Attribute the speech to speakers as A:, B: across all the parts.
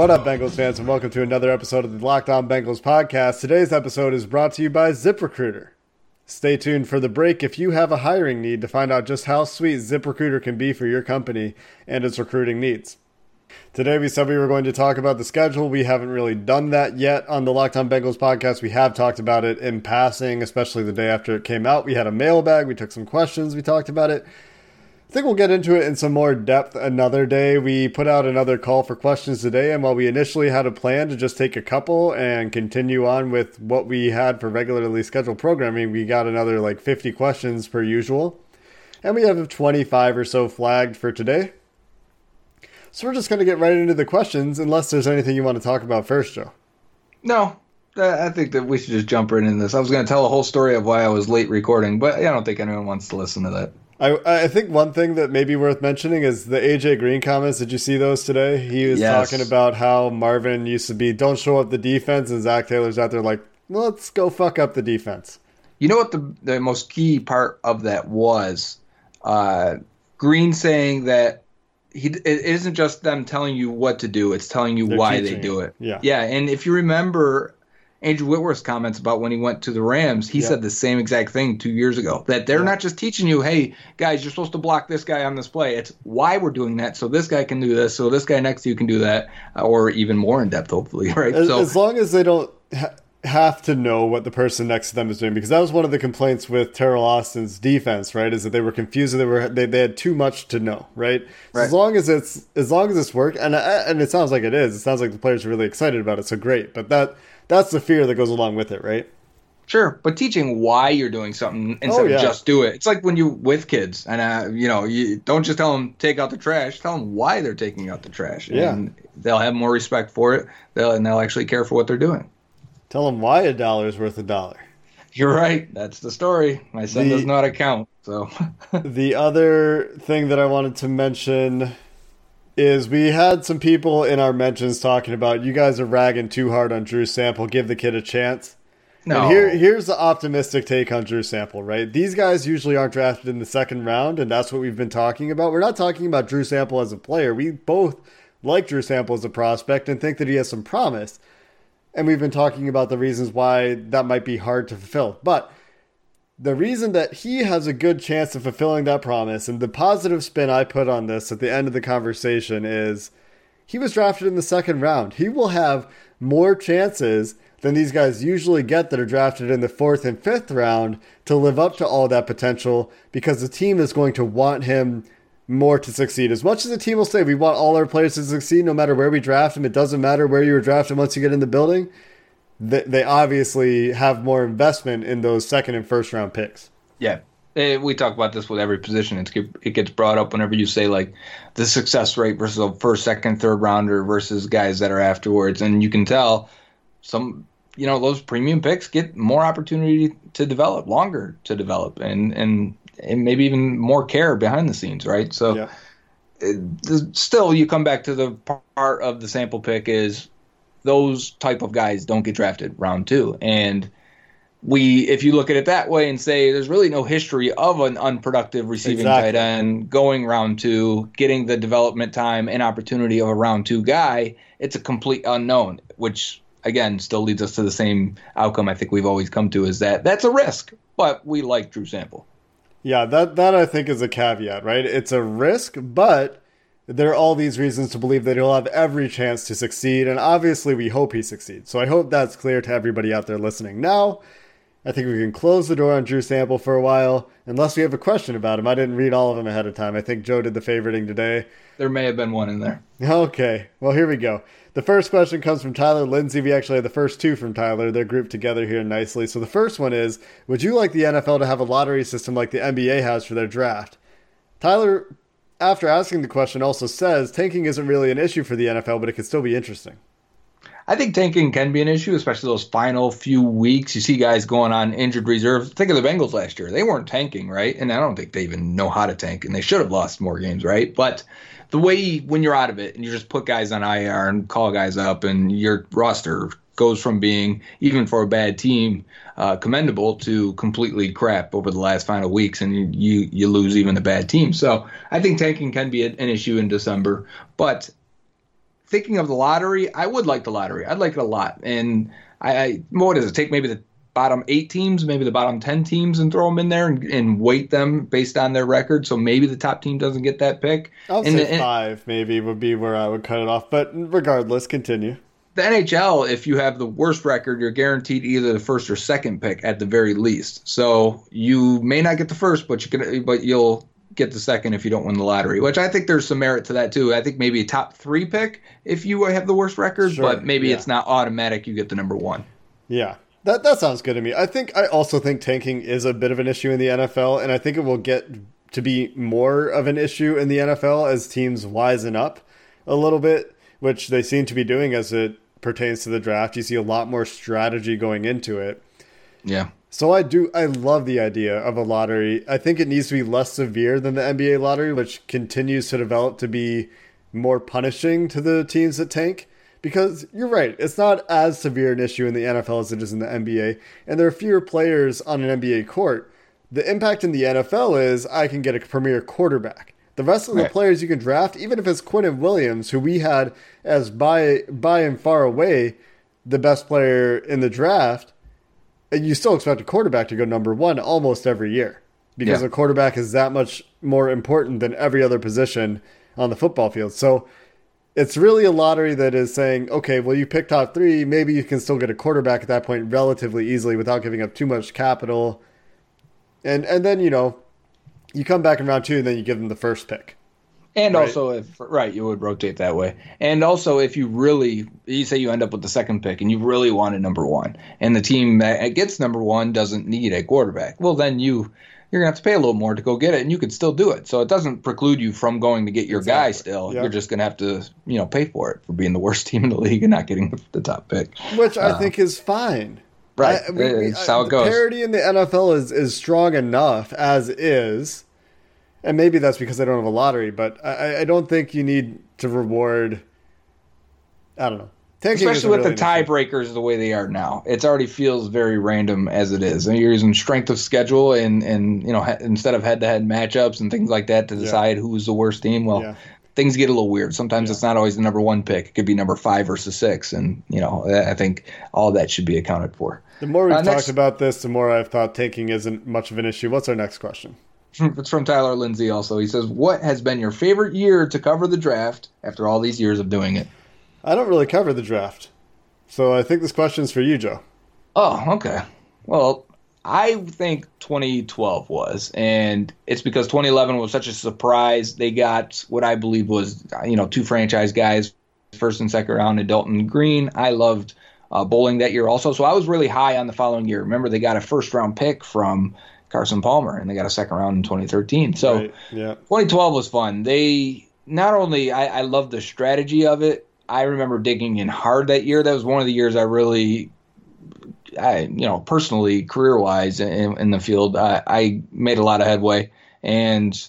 A: What up, Bengals fans, and welcome to another episode of the Locked On Bengals podcast. Today's episode is brought to you by ZipRecruiter. Stay tuned for the break if you have a hiring need to find out just how sweet ZipRecruiter can be for your company and its recruiting needs. Today, we said we were going to talk about the schedule. We haven't really done that yet on the Locked On Bengals podcast. We have talked about it in passing, especially the day after it came out. We had a mailbag, we took some questions, we talked about it. I think we'll get into it in some more depth another day. We put out another call for questions today, and while we initially had a plan to just take a couple and continue on with what we had for regularly scheduled programming, we got another like 50 questions per usual. And we have 25 or so flagged for today. So we're just going to get right into the questions, unless there's anything you want to talk about first, Joe.
B: No, I I think that we should just jump right into this. I was going to tell a whole story of why I was late recording, but I don't think anyone wants to listen to that.
A: I, I think one thing that may be worth mentioning is the AJ Green comments. Did you see those today? He was
B: Yes.
A: talking about how Marvin used to be, don't show up the defense, and Zac Taylor's out there like, let's go fuck up the defense.
B: You know what the the most key part of that was? Uh, Green saying that he it isn't just them telling you what to do; it's telling you
A: They're
B: why they do
A: it.
B: it.
A: Yeah.
B: yeah. And if you remember Andrew Whitworth's comments about when he went to the Rams, he
A: Yeah.
B: said the same exact thing two years ago. That they're
A: Yeah.
B: not just teaching you, "Hey guys, you're supposed to block this guy on this play." It's why we're doing that, so this guy can do this, so this guy next to you can do that, uh, or even more in depth, hopefully, right?
A: As,
B: so
A: as long as they don't ha- have to know what the person next to them is doing, because that was one of the complaints with Teryl Austin's defense, right? Is that they were confused and they were they, they had too much to know, right? So as long as it's as long as it's work, and uh, and it sounds like it is. It sounds like the players are really excited about it, so great. But that that's the fear that goes along with it, right?
B: Sure, but teaching why you're doing something instead
A: Oh, yeah.
B: of just do it. It's like when you with kids, and uh, you know, you don't just tell them take out the trash. Tell them why they're taking out the trash,
A: Yeah.
B: and they'll have more respect for it. They'll and they'll actually care for what they're doing.
A: Tell them why a dollar is worth a dollar.
B: You're right. That's the story. My son
A: The-
B: does not account, so
A: The other thing that I wanted to mention is we had some people in our mentions talking about you guys are ragging too hard on Drew Sample. Give the kid a chance.
B: no.
A: And here, here's the optimistic take on Drew Sample, right? These guys usually aren't drafted in the second round, and that's what we've been talking about. We're not talking about Drew Sample as a player. We both like Drew Sample as a prospect and think that he has some promise. And we've been talking about the reasons why that might be hard to fulfill. But the reason that he has a good chance of fulfilling that promise, and the positive spin I put on this at the end of the conversation is he was drafted in the second round. He will have more chances than these guys usually get that are drafted in the fourth and fifth round to live up to all that potential because the team is going to want him more to succeed. As much as the team will say we want all our players to succeed no matter where we draft them, it doesn't matter where you were drafted once you get in the building. They, they obviously have more investment in those second and first round picks.
B: Yeah. Eh, we talk about this with every position. It's, it gets brought up whenever you say like the success rate versus a first, second, third rounder versus guys that are afterwards, and you can tell some you know those premium picks get more opportunity to develop, longer to develop, and and and maybe even more care behind the scenes, right? So
A: Yeah.
B: it- still, you come back to the part of the sample pick is those type of guys don't get drafted round two, and we, if you look at it that way and say there's really no history of an unproductive receiving
A: Exactly.
B: tight end going round two, getting the development time and opportunity of a round two guy, it's a complete unknown, which again, still leads us to the same outcome I think we've always come to is that that's a risk, but we like Drew Sample.
A: Yeah, that that I think is a caveat, right? It's a risk, but there are all these reasons to believe that he'll have every chance to succeed, and obviously we hope he succeeds. So I hope that's clear to everybody out there listening. Now, I think we can close the door on Drew Sample for a while, unless we have a question about him. I didn't read all of them ahead of time. I think Joe did the favoriting today.
B: There may have been one in there.
A: Okay, well, here we go. The first question comes from Tyler Lindsay. We actually had the first two from Tyler. They're grouped together here nicely. So the first one is Would you like the NFL to have a lottery system like the NBA has for their draft? Tyler, after asking the question, also says tanking isn't really an issue for the NFL, but it could still be interesting.
B: I think tanking can be an issue, especially those final few weeks. You see guys going on injured reserve. Think of the Bengals last year. They weren't tanking, right? And I don't think they even know how to tank, and they should have lost more games, right? But the way when you're out of it and you just put guys on IR and call guys up, and your roster goes from being, even for a bad team, uh, commendable to completely crap over the last final weeks, and you, you, lose even a bad team. So I think tanking can be an issue in December. But thinking of the lottery, I would like the lottery. I'd like it a lot. And I, I what does it take? Maybe the bottom eight teams, maybe the bottom ten teams, and throw them in there and, and weight them based on their record. So maybe the top team doesn't get that pick.
A: I'll
B: And
A: say
B: and
A: five maybe would be where I would cut it off. But regardless, continue.
B: The NHL, if you have the worst record, you're guaranteed either the first or second pick at the very least. So you may not get the first, but you can, but you'll get the second if you don't win the lottery. Which I think there's some merit to that too. I think maybe a top three pick if you have the worst record,
A: Sure,
B: but maybe
A: yeah.
B: it's not automatic. You get the number one.
A: Yeah. That that sounds good to me. I think I also think tanking is a bit of an issue in the NFL, and I think it will get to be more of an issue in the NFL as teams wisen up a little bit, which they seem to be doing as it pertains to the draft. You see a lot more strategy going into it.
B: Yeah.
A: So I do I love the idea of a lottery. I think it needs to be less severe than the NBA lottery, which continues to develop to be more punishing to the teams that tank. Because you're right, it's not as severe an issue in the NFL as it is in the NBA, and there are fewer players on an NBA court. The impact in the NFL is I can get a premier quarterback. The rest of the
B: Right.
A: players you can draft, even if it's Quinnen Williams, who we had as by by and far away the best player in the draft, and you still expect a quarterback to go number one almost every year because
B: Yeah.
A: a quarterback is that much more important than every other position on the football field. So it's really a lottery that is saying, okay, well, you pick top three, maybe you can still get a quarterback at that point relatively easily without giving up too much capital. And and then you know, you come back in round two, and then you give them the first pick.
B: And
A: Right.
B: also, if right, you would rotate that way. And also, if you really, you say you end up with the second pick, and you really wanted number one, and the team that gets number one doesn't need a quarterback, well, then you you're gonna have to pay a little more to go get it, and you could still do it. So it doesn't preclude you from going to get your guy. Still,
A: Yeah.
B: you're just gonna have to you know pay for it for being the worst team in the league and not getting the top pick.
A: which I uh, think is fine.
B: Right.
A: I- we-
B: It's how uh, it
A: the
B: goes.
A: Parity in the NFL is is strong enough as is, and maybe that's because I don't have a lottery. But I, I don't think you need to reward. I don't know. Tanking
B: Especially with
A: really
B: the tiebreakers the way they are now, it already feels very random as it is. And you're using strength of schedule and and you know he- instead of head to head matchups and things like that to decide who's the worst team. Well,
A: Yeah.
B: Things get a little weird. Sometimes it's not always the number one pick; it could be number five versus six, and you know I I think all that should be accounted for.
A: The more we've
B: Uh, next-
A: talked about this, the more I've thought tanking isn't much of an issue. What's our next question?
B: It's from Tyler Lindsay. Also, he says, "What has been your favorite year to cover the draft after all these years of doing it?"
A: I don't really cover the draft, so I think this question's for you, Joe.
B: Oh, okay. Well, I think 2012 was, and it's because 2011 was such a surprise. They got what I believe was, you know, two franchise guys, first and second round, and Dalton Green. I loved uh, bowling that year also, so I was really high on the following year. Remember, they got a first round pick from Carson Palmer, and they got a second round in 2013. So.
A: Right, yeah.
B: 2012 was fun. They not only I, I love the strategy of it. I remember digging in hard that year. That was one of the years I really, I you know personally career wise in, in the field, I, I made a lot of headway, and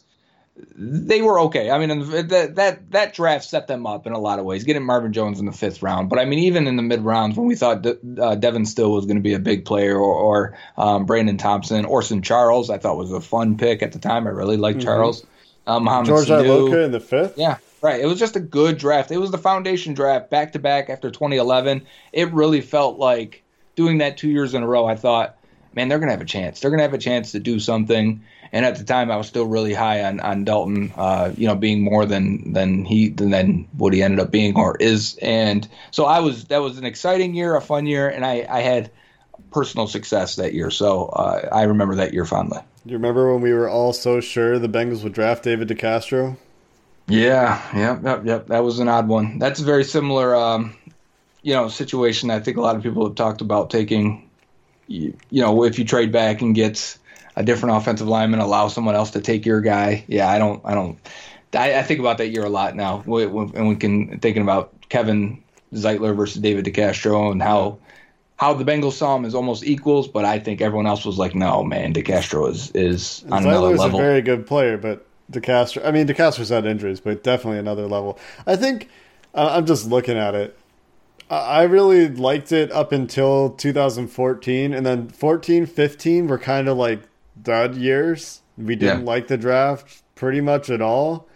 B: they were okay. I mean, that that that draft set them up in a lot of ways. Getting Marvin Jones in the fifth round, but I mean, even in the mid rounds when we thought De, uh, Devin Still was going to be a big player, or, or um, Brandon Thompson, Orson Charles, I thought was a fun pick at the time. I really liked Charles. Uh, Mohamed
A: George. Iloka in the fifth.
B: Yeah, Right. It was just a good draft. It was the foundation draft back to back after 2011. It really felt like doing that two years in a row. I thought, man, they're going to have a chance. They're going to have a chance to do something. And at the time, I was still really high on, on Dalton, uh, you know, being more than than he than what he ended up being or is. And so I was that was an exciting year, a fun year, and I, I had personal success that year. So uh, I remember that year fondly.
A: Do you remember when we were all so sure the Bengals would draft David DeCastro?
B: Yeah, yep, yep, yep. That was an odd one. That's very similar, um, you know, situation. I think a lot of people have talked about taking, you, you know, if you trade back and get a different offensive lineman, allow someone else to take your guy. Yeah, I don't, I don't. I, I think about that year a lot now, We- we- and we can thinking about Kevin Zeitler versus David DeCastro and how how the Bengals saw him as almost equals, but I think everyone else was like, no, man, DeCastro is is on another
A: Zeitler's a very good player, but DeCastro. I mean, DeCastro's had injuries, but definitely another level. I think uh, I'm just looking at it. I really liked it up until 2014, and then 14, 15 were kind of like dud years. We didn't
B: Yeah.
A: like the draft pretty much at all.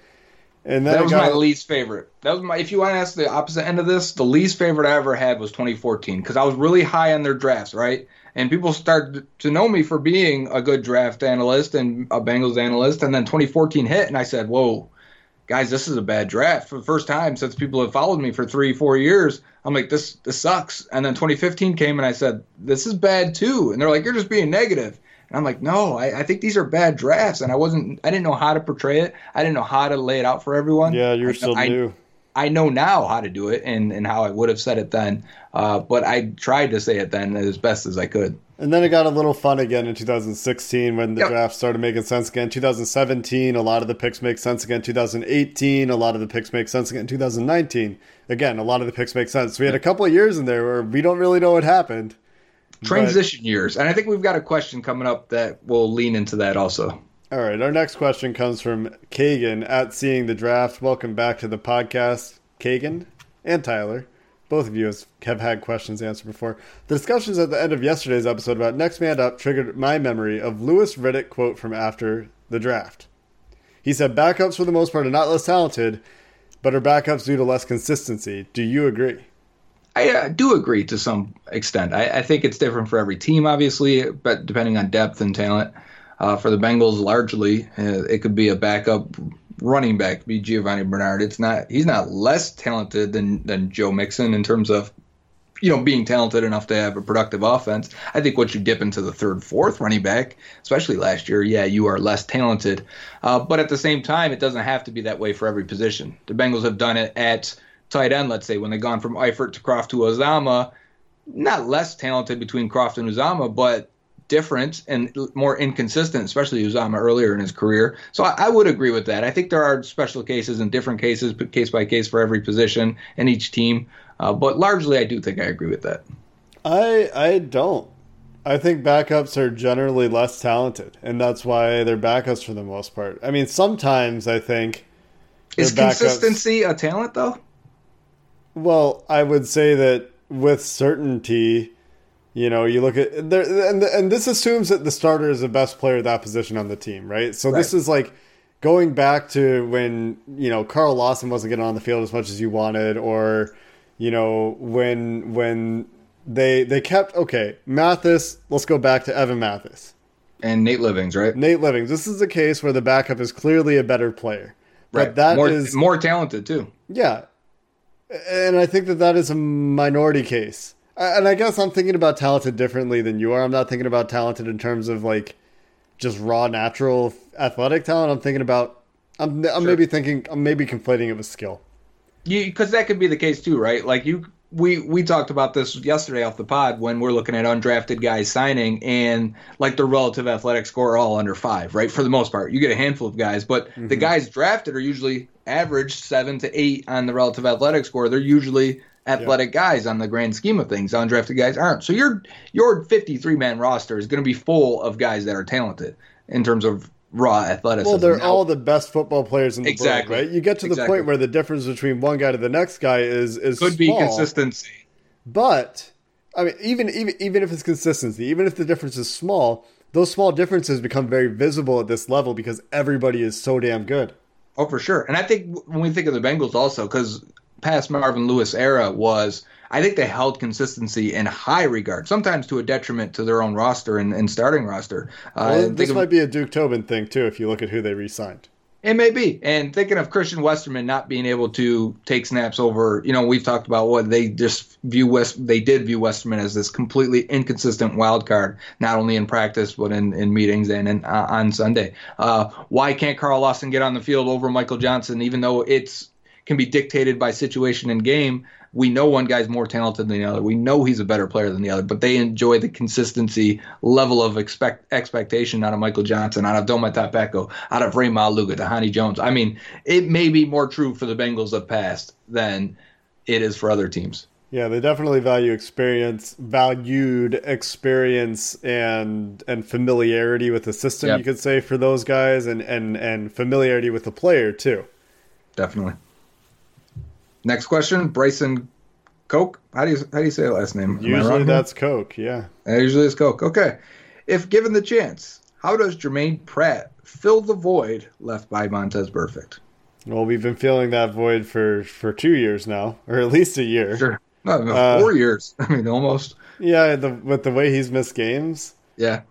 A: And then
B: That was
A: got-
B: my least favorite. That was my. If you want to ask the opposite end of this, the least favorite I ever had was 2014 because I was really high on their drafts, right? And people started to know me for being a good draft analyst and a Bengals analyst. And then 2014 hit, and I said, "Whoa, guys, this is a bad draft for the first time since people have followed me for three, four years." I'm like, "This, this sucks." And then 2015 came, and I said, "This is bad too." And they're like, "You're just being negative." And I'm like, no, I, I think these are bad drafts, and I wasn't, I didn't know how to portray it. I didn't know how to lay it out for everyone.
A: yeah, you're
B: I-
A: still
B: I,
A: new.
B: I know now how to do it and, and how I would have said it then, uh, but I tried to say it then as best as I could.
A: And then it got a little fun again in 2016 when the
B: Yep.
A: draft started making sense again. 2017, a lot of the picks make sense again. 2018, a lot of the picks make sense again. 2019, again, a lot of the picks make sense. We had a couple of years in there where we don't really know what happened.
B: Transition years, and I think we've got a question coming up that will lean into that also.
A: All right, our next question comes from Kagan at Seeing the Draft. Welcome back to the podcast, Kagan and Tyler. Both of you have had questions answered before. The discussions at the end of yesterday's episode about Next Man Up triggered my memory of Louis Riddick quote from after the draft. He said, Backups for the most part are not less talented, but are backups due to less consistency. Do you agree?
B: I uh, do agree to some extent. I, I think it's different for every team, obviously, but depending on depth and talent. Uh, for the Bengals, largely, uh, it could be a backup running back, be Giovani Bernard. It's not. He's not less talented than than Joe Mixon in terms of you know, being talented enough to have a productive offense. I think once you dip into the third, fourth running back, especially last year, yeah, you are less talented. Uh, but at the same time, it doesn't have to be that way for every position. The Bengals have done it at tight end, let's say, when they've gone from Eifert to Kroft to Uzomah. Not less talented between Kroft and Uzomah, but different and more inconsistent, especially Uzomah earlier in his career. So I, I would agree with that. I think there are special cases and different cases, but case by case for every position and each team. Uh, but largely, I do think I agree with that.
A: I I don't. I think backups are generally less talented, and that's why they're backups for the most part. I mean, sometimes I think
B: Is
A: backups.
B: consistency a talent, though?
A: Well, I would say that with certainty, you know, you look at there, and and this assumes that the starter is the best player at that position on the team, right? So this is like going back to when you know Carl Lawson wasn't getting on the field as much as you wanted, or you know when when they they kept okay Mathis. Let's go back to Evan Mathis,
B: And Nate Livings, right?
A: Nate Livings. This is a case where the backup is clearly a better player,
B: Right.
A: but that
B: more,
A: is
B: more talented, too.
A: yeah. And I think that that is a minority case. And I guess I'm thinking about talented differently than you are. I'm not thinking about talented in terms of like just raw natural athletic talent. I'm thinking about I'm I'm
B: Sure.
A: maybe thinking I'm maybe conflating it with skill.
B: You because that could be the case too, right? Like you, we we talked about this yesterday off the pod when we're looking at undrafted guys signing and like their relative athletic score are all under five, right? For the most part, you get a handful of guys, but the mm-hmm. guys drafted are usually average seven to eight on the relative athletic score. They're usually athletic guys on the grand scheme of things. Undrafted guys aren't. So your your 53 man roster is going to be full of guys that are talented in terms of raw athleticism.
A: Well, they're
B: Now-
A: all the best football players in the
B: Exactly.
A: world, right? You get to the
B: Exactly.
A: point where the difference between one guy to the next guy is is
B: could be consistency.
A: But I mean, even even even if it's consistency, even if the difference is small, those small differences become very visible at this level because everybody is so damn good.
B: Oh, for sure. And I think when we think of the Bengals also, because past Marvin Lewis era was, I think they held consistency in high regard, sometimes to a detriment to their own roster and, and starting roster. Uh,
A: Well, this
B: of-
A: might be a Duke Tobin thing too, if you look at who they re-signed.
B: It may be. And thinking of Christian Westerman not being able to take snaps over, you know, we've talked about what they just view West. They did view Westerman as this completely inconsistent wild card, not only in practice but in, in meetings and in, uh, on Sunday. Uh, why can't Carl Lawson get on the field over Michael Johnson, even though it's can be dictated by situation and game? We know one guy's more talented than the other. We know he's a better player than the other, but they enjoy the consistency level of expect expectation out of Michael Johnson, out of Domata Peko, out of Rey Maualuga, Tahani Jones. I mean, it may be more true for the Bengals of past than it is for other teams.
A: Yeah, they definitely value experience, valued experience and and familiarity with the system.
B: Yep.
A: You could say for those guys, and and and familiarity with the player too.
B: Definitely. Next question, Bryson Coke. How do you how do you say last name? Am
A: Usually that's Coke. Yeah.
B: Uh, usually it's Coke. Okay. If given the chance, how does Jermaine Pratt fill the void left by Vontaze Burfict?
A: Well, we've been feeling that void for for two years now, or at least a year.
B: Sure. No, no,
A: Uh,
B: four years. I mean, almost.
A: Yeah, the, with the way he's missed games.
B: Yeah.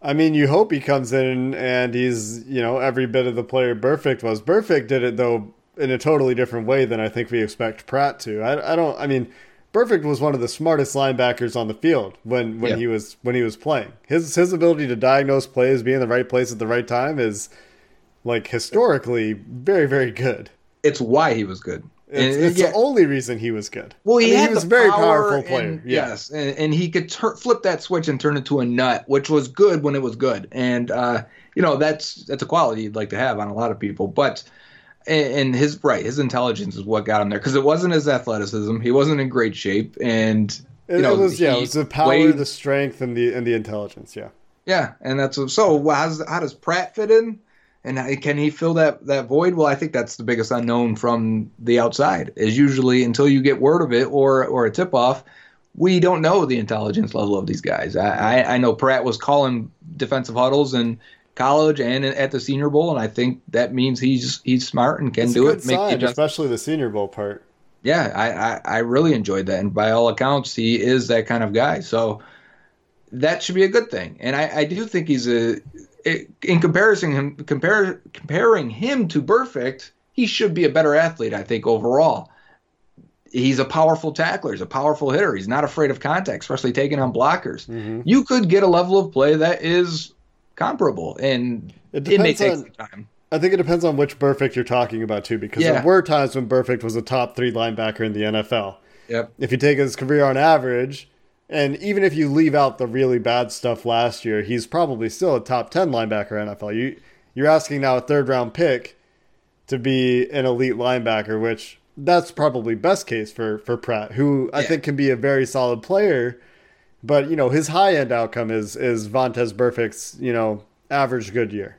A: I mean, you hope he comes in and he's, you know, every bit of the player Burfict was. Burfict did it though in a totally different way than I think we expect Pratt to. I, I don't. I mean, Burfict was one of the smartest linebackers on the field when when
B: Yeah.
A: he was when he was playing. His his ability to diagnose plays, be in the right place at the right time is like historically very very good.
B: It's why he was good.
A: It's,
B: And-
A: it's
B: yeah.
A: the only reason he was good.
B: Well, he,
A: I mean,
B: had
A: he was a very
B: power
A: powerful player.
B: and-
A: yeah.
B: Yes, and, and he could tur flip that switch and turn it to a nut, which was good when it was good. And uh, you know that's that's a quality you'd like to have on a lot of people. But and, and his right, his intelligence is what got him there because it wasn't his athleticism. He wasn't in great shape, and
A: It,
B: know
A: it was yeah, it was the power,
B: weighed-
A: the strength, and the and the intelligence. Yeah.
B: yeah, and that's so. How does how does Pratt fit in? And can he fill that that void? Well, I think that's the biggest unknown from the outside. Is usually until you get word of it or or a tip off, we don't know the intelligence level of these guys. I I, I know Pratt was calling defensive huddles in college and at the Senior Bowl, and I think that means he's he's smart and can
A: It's
B: do it.
A: good
B: Make the
A: sign, especially the Senior Bowl part.
B: yeah, I, I, I really enjoyed that, and by all accounts, he is that kind of guy. So that should be a good thing, and I, I do think he's a in comparison him compare comparing him to Burfict, he should be a better athlete. I think overall, he's a powerful tackler, he's a powerful hitter. He's not afraid of contact, especially taking on blockers.
A: Mm-hmm.
B: You could get a level of play that is comparable, and
A: It
B: it, may take
A: on-
B: time.
A: I think it depends on which Burfict you're talking about too, because
B: Yeah.
A: there were times when Burfict was a top three linebacker in the NFL.
B: Yep.
A: If you take his career on average, and even if you leave out the really bad stuff last year, he's probably still a top ten linebacker in NFL. You you're asking now a third round pick to be an elite linebacker, which that's probably best case for for Pratt, who I
B: Yeah.
A: think can be a very solid player. But you know his high end outcome is is Vontaze Burfict's you know average good year.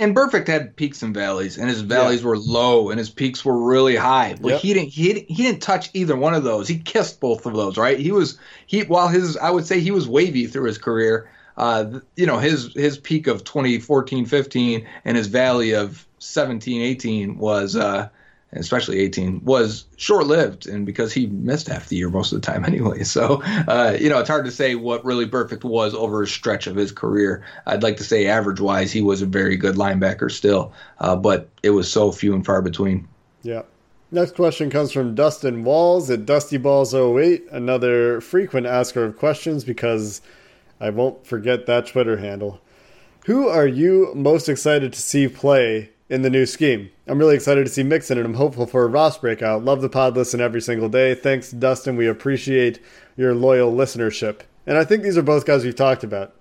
B: And Burfict had peaks and valleys, and his valleys were low, and his peaks were really high. But
A: Yep.
B: he didn't he didn't, he didn't touch either one of those. He kissed both of those, right? He was he while his I would say he was wavy through his career. Uh, you know his his peak of 2014 15 and his valley of 17 18 was uh especially 18 was short lived and because he missed half the year most of the time anyway so uh, you know it's hard to say what really Burfict was over a stretch of his career i'd like to say average wise he was a very good linebacker still uh, but it was so few and far between
A: Yeah. Next question comes from Dustin Walls at DustyBalls08, another frequent asker of questions because I won't forget that Twitter handle. Who are you most excited to see play in the new scheme? I'm really excited to see Mixon and I'm hopeful for a Ross breakout. Love the pod listen every single day. Thanks, Dustin. We appreciate your loyal listenership. And I think these are both guys we've talked about.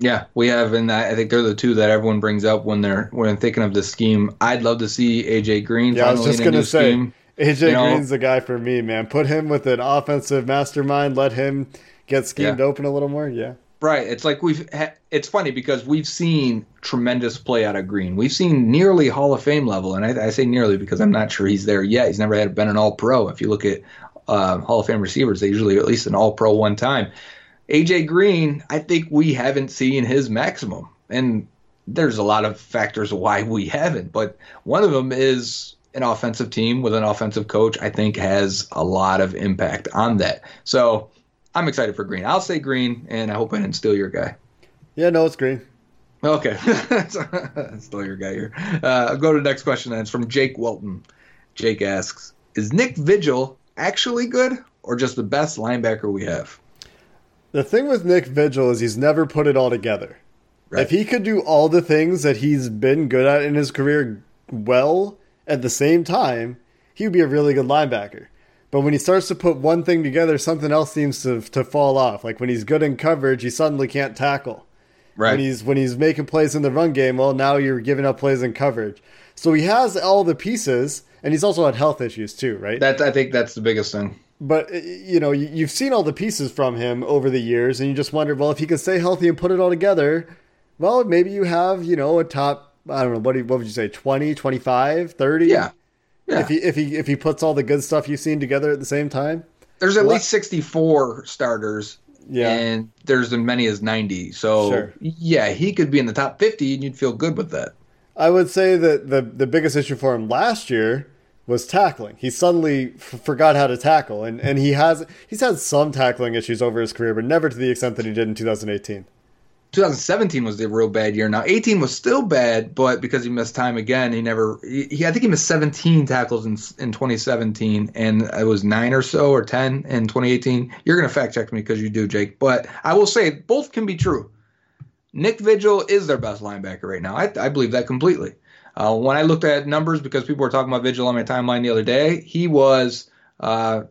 B: yeah we have and I I think they're the two that everyone brings up when they're when thinking of this scheme i'd love to see aj green
A: Yeah, I was just gonna
B: new
A: say
B: scheme.
A: AJ
B: You know-
A: Green's the guy for me, man. Put him with an offensive mastermind. Let him get schemed
B: Yeah.
A: open a little more. Yeah.
B: Right. It's like we've. Ha- it's funny because we've seen tremendous play out of Green. We've seen nearly Hall of Fame level, and I, I say nearly because I'm not sure he's there yet. He's never had been an All Pro. If you look at uh, Hall of Fame receivers, they usually at least an All Pro one time. AJ Green, I think we haven't seen his maximum, and there's a lot of factors why we haven't, but one of them is an offensive team with an offensive coach. I think has a lot of impact on that. So I'm excited for Green. I'll say Green, and I hope I didn't steal your guy.
A: Yeah, no, it's green.
B: Okay, still your guy here. Uh, I'll go to the next question. Then it's from Jake Walton. Jake asks, "Is Nick Vigil actually good, or just the best linebacker we have?"
A: The thing with Nick Vigil is he's never put it all together.
B: Right.
A: If he could do all the things that he's been good at in his career well at the same time, he would be a really good linebacker. But when he starts to put one thing together, something else seems to to fall off. Like when he's good in coverage, he suddenly can't tackle. Right. When he's when he's making plays in the run game, well, now you're giving up plays in coverage. So he has all the pieces, and he's also had health issues too, right?
B: That I think that's the biggest thing.
A: but you know, you- you've seen all the pieces from him over the years, and you just wonder, well, if he can stay healthy and put it all together, well, maybe you have, you know, a top. I don't know what do you- what would you say, 20, 25, 30?
B: Yeah, yeah.
A: If he if he if he puts all the good stuff you've seen together at the same time,
B: there's at
A: What-
B: least 64 starters.
A: Yeah.
B: and there's as many as 90. So
A: Sure.
B: yeah, he could be in the top 50, and you'd feel good with that.
A: I would say that the the biggest issue for him last year was tackling. He suddenly f- forgot how to tackle, and and he has he's had some tackling issues over his career, but never to the extent that he did in 2018.
B: 2017 was the real bad year. Now 18 was still bad, but because he missed time again, he never. He, I think he missed 17 tackles in in 2017, and it was nine or so or 10 in 2018. You're gonna fact check me because you do, Jake. But I will say both can be true. Nick Vigil is their best linebacker right now. I, I believe that completely. Uh, when I looked at numbers, because people were talking about Vigil on my timeline the other day, he was uh,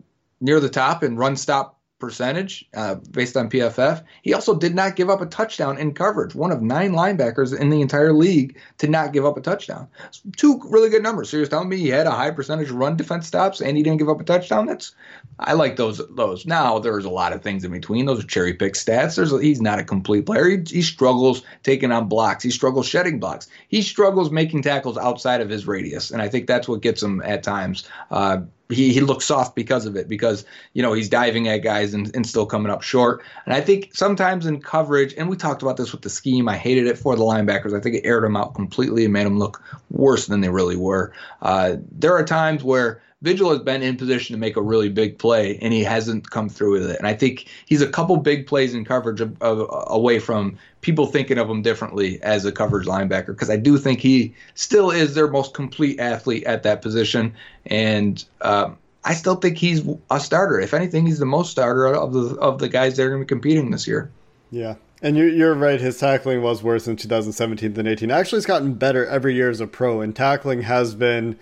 B: near the top in run stop percentage uh, based on PFF. He also did not give up a touchdown in coverage. One of nine linebackers in the entire league to not give up a touchdown. Two really good numbers. So you're telling me he had a high percentage run defense stops and he didn't give up a touchdown? That's I like those. Those now there's a lot of things in between. Those are cherry pick stats. There's he's not a complete player. He, he struggles taking on blocks. He struggles shedding blocks. He struggles making tackles outside of his radius, and I think that's what gets him at times. Uh, he, he looks soft because of it because you know he's diving at guys and, and still coming up short. And i think sometimes in coverage and we talked about this with the scheme i hated it for the linebackers. I think it aired them out completely and made them look worse than they really were. Uh, there are times where Vigil has been in position to make a really big play, and he hasn't come through with it. And I think he's a couple big plays in coverage of, of, away from people thinking of him differently as a coverage linebacker, because I do think he still is their most complete athlete at that position. And um, I still think he's a starter. If anything, he's the most starter of the of the guys that are going to be competing this year.
A: Yeah. And you're, you're right. His tackling was worse in 2017 than 18. Actually, it's gotten better every year as a pro, and tackling has been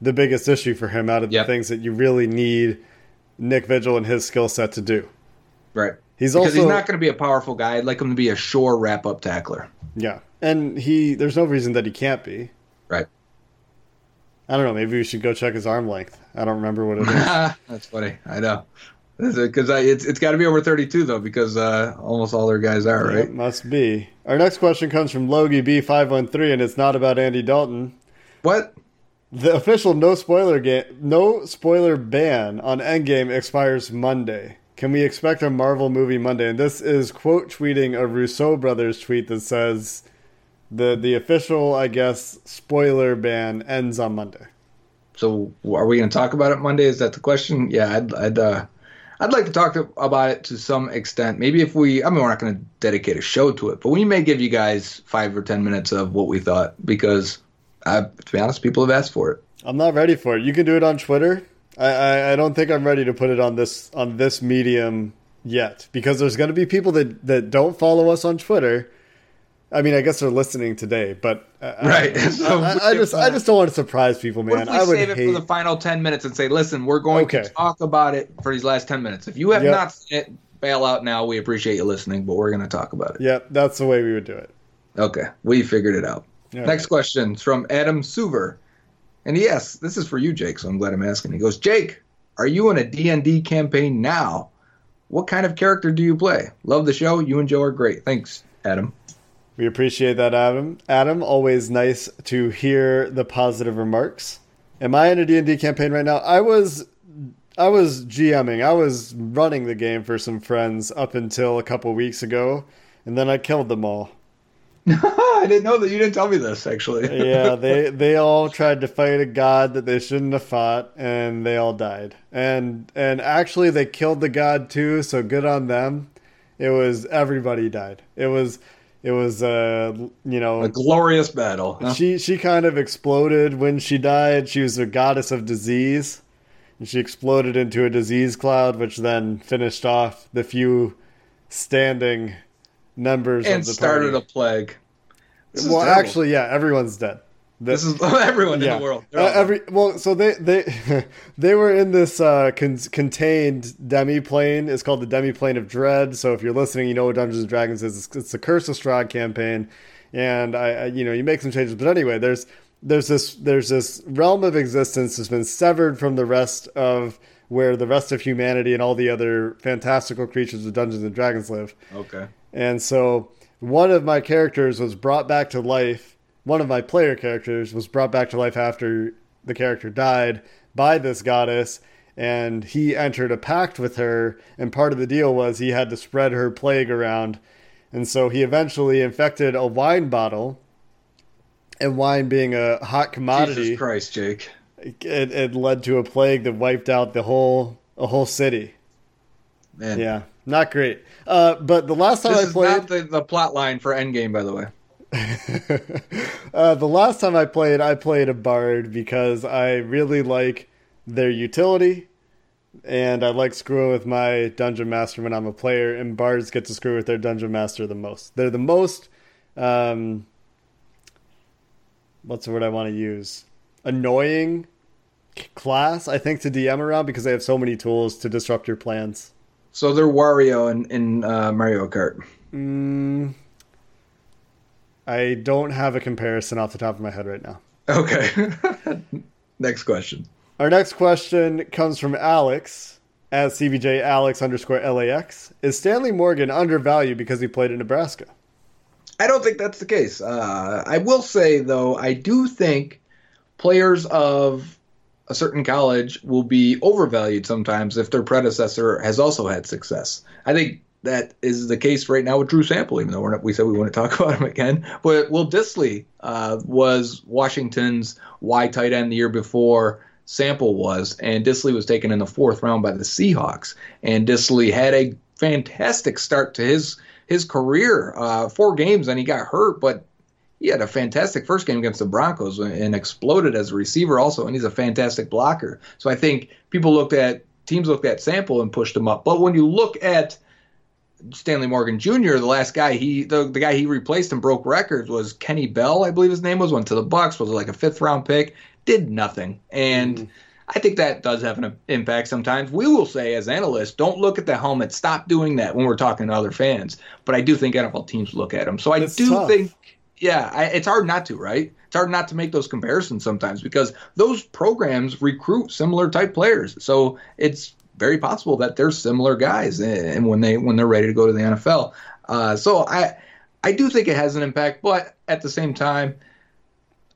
A: the biggest issue for him out of the things that you really need Nick Vigil and his skill set to do.
B: Right.
A: He's
B: because
A: also
B: he's not going to be a powerful guy. I'd like him to be a sure wrap up tackler.
A: yeah, and he there's no reason that he can't be.
B: Right.
A: I don't know. Maybe we should go check his arm length. I don't remember what it is.
B: That's funny. I know. Because it's it's got to be over 32 though, because uh, almost all their guys are right.
A: It must be. Our next question comes from Logie B513, and it's not about Andy Dalton.
B: What?
A: The official no spoiler game, no spoiler ban on Endgame expires Monday. Can we expect a Marvel movie Monday? And this is quote tweeting a Russo brothers tweet that says the the official, I guess, spoiler ban ends on Monday.
B: So are we going to talk about it Monday? Is that the question? Yeah, I'd I'd uh, I'd like to talk to, about it to some extent. Maybe if we, I mean, we're not going to dedicate a show to it, but we may give you guys five or ten minutes of what we thought because, uh, to be honest, people have asked for it.
A: I'm not ready for it. You can do it on Twitter. I, I, I don't think I'm ready to put it on this on this medium yet because there's going to be people that that don't follow us on Twitter. I mean, I guess they're listening today, but uh,
B: Right.
A: I,
B: So
A: I, I just I just don't want to surprise people,
B: What
A: man.
B: if we
A: I would
B: save it
A: hate.
B: for the final 10 minutes and say, listen, we're going
A: Okay.
B: to talk about it for these last 10 minutes. If you have
A: Yep.
B: not seen it, bail out now. We appreciate you listening, but we're going to talk about it.
A: Yep, that's the way we would do it.
B: Okay. We figured it out.
A: Yeah.
B: Next question is from Adam Suver. And yes, this is for you, Jake, so I'm glad I'm asking. He goes, Jake, are you in a D&D campaign now? What kind of character do you play? Love the show. You and Joe are great. Thanks, Adam.
A: We appreciate that, Adam. Adam, always nice to hear the positive remarks. Am I in a D&D campaign right now? I was I was GMing. I was running the game for some friends up until a couple weeks ago, and then I killed them all.
B: I didn't know that. You didn't tell me this actually.
A: yeah, they they all tried to fight a god that they shouldn't have fought, and they all died. And and actually, they killed the god too. So good on them. It was everybody died. It was it was uh you know
B: a glorious battle. huh?
A: she she kind of exploded when she died. She was a goddess of disease, and she exploded into a disease cloud, which then finished off the few standing members
B: and
A: of the
B: started
A: party.
B: a plague. This
A: well, actually, yeah, everyone's dead. The-
B: this is everyone in the world.
A: Uh, every well, so they they they were in this uh, con- contained demi plane. It's called the demi plane of dread. So if you're listening, you know what Dungeons and Dragons is. It's, it's the Curse of Strahd campaign, and I, I you know you make some changes. But anyway, there's there's this there's this realm of existence that's been severed from the rest of where the rest of humanity and all the other fantastical creatures of Dungeons and Dragons live.
B: okay.
A: And so one of my characters was brought back to life. One of my player characters was brought back to life after the character died by this goddess. And he entered a pact with her. And part of the deal was he had to spread her plague around. And so he eventually infected a wine bottle. And wine being a hot commodity,
B: Jesus Christ, Jake.
A: it, it led to a plague that wiped out the whole a whole city.
B: Man.
A: Yeah, not great. Uh, but the last time
B: This
A: I
B: is
A: played,
B: not the, the plot line for Endgame, by the way.
A: uh, the last time I played, I played a bard because I really like their utility, and I like screwing with my dungeon master when I'm a player. And bards get to screw with their dungeon master the most. They're the most, um, what's the word I want to use? Annoying class, I think, to DM around because they have so many tools to disrupt your plans.
B: So they're Wario in, in uh, Mario Kart.
A: Mm, I don't have a comparison off the top of my head right now.
B: Okay. Next question.
A: Our next question comes from Alex at CBJ Alex underscore LAX. Is Stanley Morgan undervalued because he played in Nebraska?
B: I don't think that's the case. Uh, I will say, though, I do think players of a certain college will be overvalued sometimes if their predecessor has also had success. I think that is the case right now with Drew Sample, even though we're not, we said we wouldn't talk about him again. But Will Dissly uh, was Washington's Y tight end the year before Sample was, and Dissly was taken in the fourth round by the Seahawks. And Dissly had a fantastic start to his his career, uh, four games, and he got hurt, but he had a fantastic first game against the Broncos and exploded as a receiver also, and he's a fantastic blocker. So I think people looked at teams looked at Sample and pushed him up. But when you look at Stanley Morgan Jr., the last guy he the, the guy he replaced and broke records was Kenny Bell, I believe his name was, went to the Bucks, was like a fifth round pick, did nothing. And mm-hmm. I think that does have an impact sometimes. We will say as analysts, don't look at the helmet. Stop doing that when we're talking to other fans. But I do think NFL teams look at them. So I
A: It's
B: do
A: tough.
B: think, yeah, I, it's hard not to, right? It's hard not to make those comparisons sometimes because those programs recruit similar type players. So it's very possible that they're similar guys, and when they when they're ready to go to the NFL. Uh, so I I do think it has an impact, but at the same time,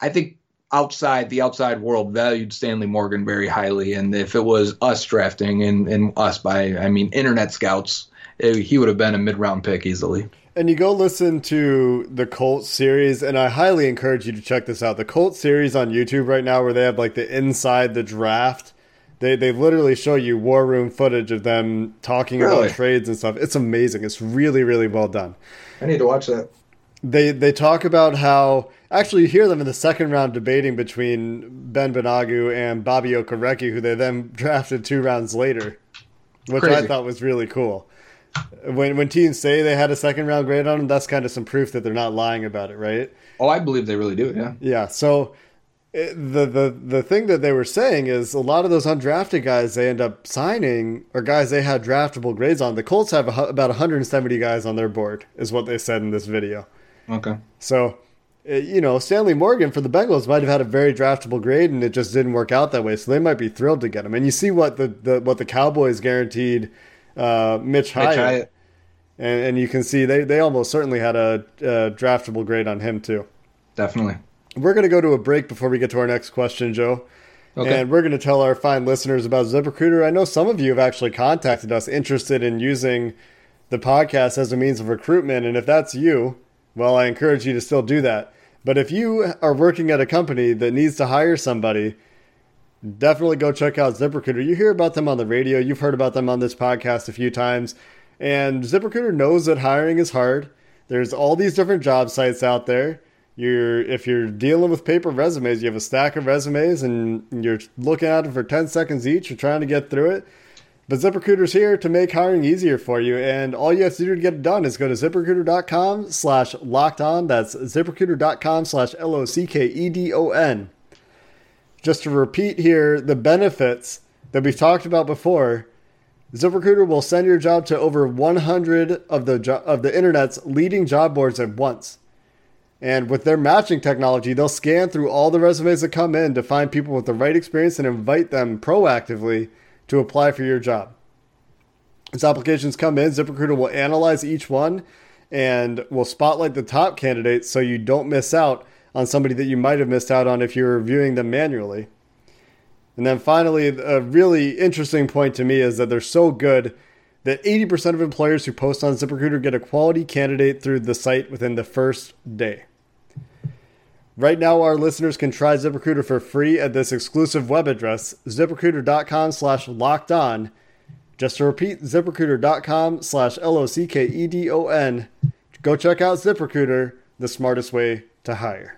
B: I think outside the outside world valued Stanley Morgan very highly, and if it was us drafting and, and us by I mean internet scouts, eh, he would have been a mid round pick easily.
A: And you go listen to the Colt series, and I highly encourage you to check this out. The Colt series on YouTube right now, where they have like the inside the draft. They they literally show you war room footage of them talking
B: Really?
A: about trades and stuff. It's amazing. It's really really well done.
B: I need to watch that.
A: They they talk about how actually you hear them in the second round debating between Ben Banogu and Bobby Okereke, who they then drafted two rounds later, which I thought was really cool. When when teams say they had a second round grade on them, that's kind of some proof that they're not lying about it, right?
B: Oh, I believe they really do. Yeah.
A: Yeah. So it, the the the thing that they were saying is a lot of those undrafted guys they end up signing are guys they had draftable grades on. The Colts have a, about 170 guys on their board, is what they said in this video.
B: Okay.
A: So, uh, you know, Stanley Morgan for the Bengals might have had a very draftable grade, and it just didn't work out that way. So they might be thrilled to get him. And you see what the, the what the Cowboys guaranteed uh, Mitch,
B: Mitch
A: Hyatt,
B: Hyatt.
A: and and you can see they they almost certainly had a, a draftable grade on him too.
B: Definitely.
A: We're going to go to a break before we get to our next question, Joe.
B: Okay.
A: And we're going to tell our fine listeners about ZipRecruiter. I know some of you have actually contacted us interested in using the podcast as a means of recruitment. And if that's you, well, I encourage you to still do that. But if you are working at a company that needs to hire somebody, definitely go check out ZipRecruiter. You hear about them on the radio, you've heard about them on this podcast a few times. And ZipRecruiter knows that hiring is hard. There's all these different job sites out there. You're if you're dealing with paper resumes, you have a stack of resumes and you're looking at them for 10 seconds each, you're trying to get through it. But ZipRecruiter's here to make hiring easier for you, and all you have to do to get it done is go to ziprecruiter.com slash locked on. That's ziprecruiter.com slash L O C K E D O N. Just to repeat here, the benefits that we've talked about before, ZipRecruiter will send your job to over 100 of the jo- of the internet's leading job boards at once. And with their matching technology, they'll scan through all the resumes that come in to find people with the right experience and invite them proactively to apply for your job. As applications come in, ZipRecruiter will analyze each one and will spotlight the top candidates so you don't miss out on somebody that you might have missed out on if you were reviewing them manually. And then finally, a really interesting point to me is that they're so good that 80% of employers who post on ZipRecruiter get a quality candidate through the site within the first day. Right now, our listeners can try ZipRecruiter for free at this exclusive web address, ziprecruiter.com slash locked on. Just to repeat, ziprecruiter.com slash L O C K E D O N. Go check out ZipRecruiter, the smartest way to hire.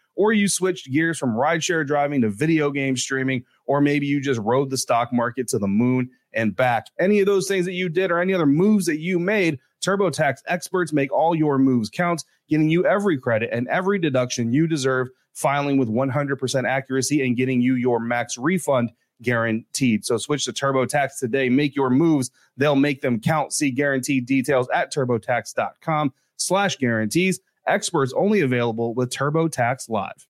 C: or you switched gears from rideshare driving to video game streaming, or maybe you just rode the stock market to the moon and back. Any of those things that you did or any other moves that you made, TurboTax experts make all your moves count, getting you every credit and every deduction you deserve, filing with 100% accuracy and getting you your max refund guaranteed. So switch to TurboTax today. Make your moves. They'll make them count. See guaranteed details at turbotax.com slash guarantees. Experts only available with TurboTax Live.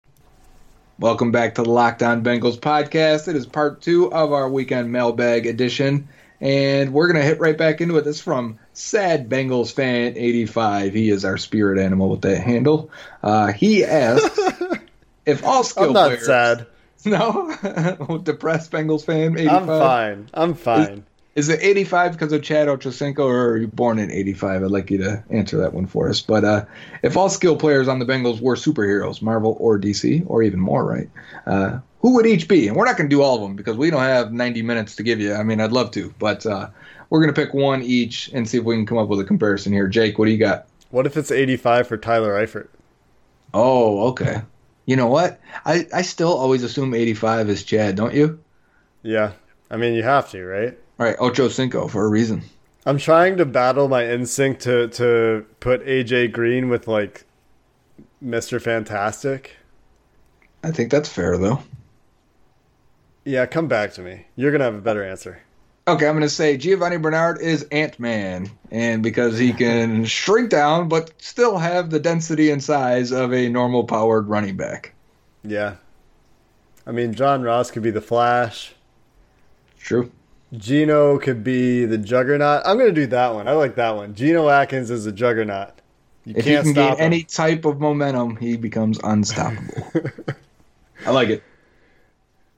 B: Welcome back to the Locked On Bengals podcast. It is part two of our weekend mailbag edition, and we're gonna hit right back into it. This is from Sad Bengals Fan 85. He is our spirit animal with that handle. Uh, he asks if all skill
A: I'm not
B: players.
A: sad.
B: No, depressed Bengals fan 85.
A: I'm fine. I'm fine.
B: Is it 85 because of Chad Ochocinco, or are you born in 85? I'd like you to answer that one for us. But uh, if all skill players on the Bengals were superheroes, Marvel or DC, or even more, right? Uh, who would each be? And we're not going to do all of them because we don't have 90 minutes to give you. I mean, I'd love to, but uh, we're going to pick one each and see if we can come up with a comparison here. Jake, what do you got?
A: What if it's 85 for Tyler Eifert?
B: Oh, okay. You know what? I, I still always assume 85 is Chad, don't you?
A: Yeah. I mean, you have to, right?
B: All right, Ocho Cinco for a reason.
A: I'm trying to battle my instinct to to put AJ Green with like Mr. Fantastic.
B: I think that's fair, though.
A: Yeah, come back to me. You're gonna have a better answer.
B: Okay, I'm going to say Giovani Bernard is Ant Man, and because he can shrink down but still have the density and size of a normal powered running back.
A: Yeah. I mean, John Ross could be the Flash.
B: True.
A: Geno could be the Juggernaut. I'm gonna do that one. I like that one. Geno Atkins is a Juggernaut. You
B: If he
A: can't
B: can
A: stop
B: gain
A: him.
B: any type of momentum, he becomes unstoppable. I like it.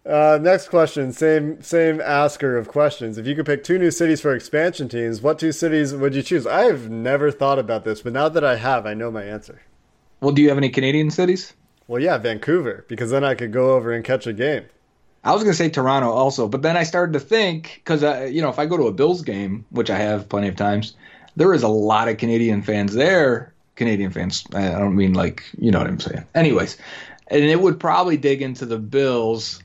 A: Uh, next question, same same asker of questions. If you could pick two new cities for expansion teams, what two cities would you choose? I've never thought about this, but now that I have, I know my answer.
B: Well, do you have any Canadian cities?
A: Well, yeah, Vancouver, because then I could go over and catch a game.
B: I was going to say Toronto also, but then I started to think because you know if I go to a Bills game, which I have plenty of times, there is a lot of Canadian fans there. Canadian fans. I don't mean like you know what I'm saying. Anyways, and it would probably dig into the Bills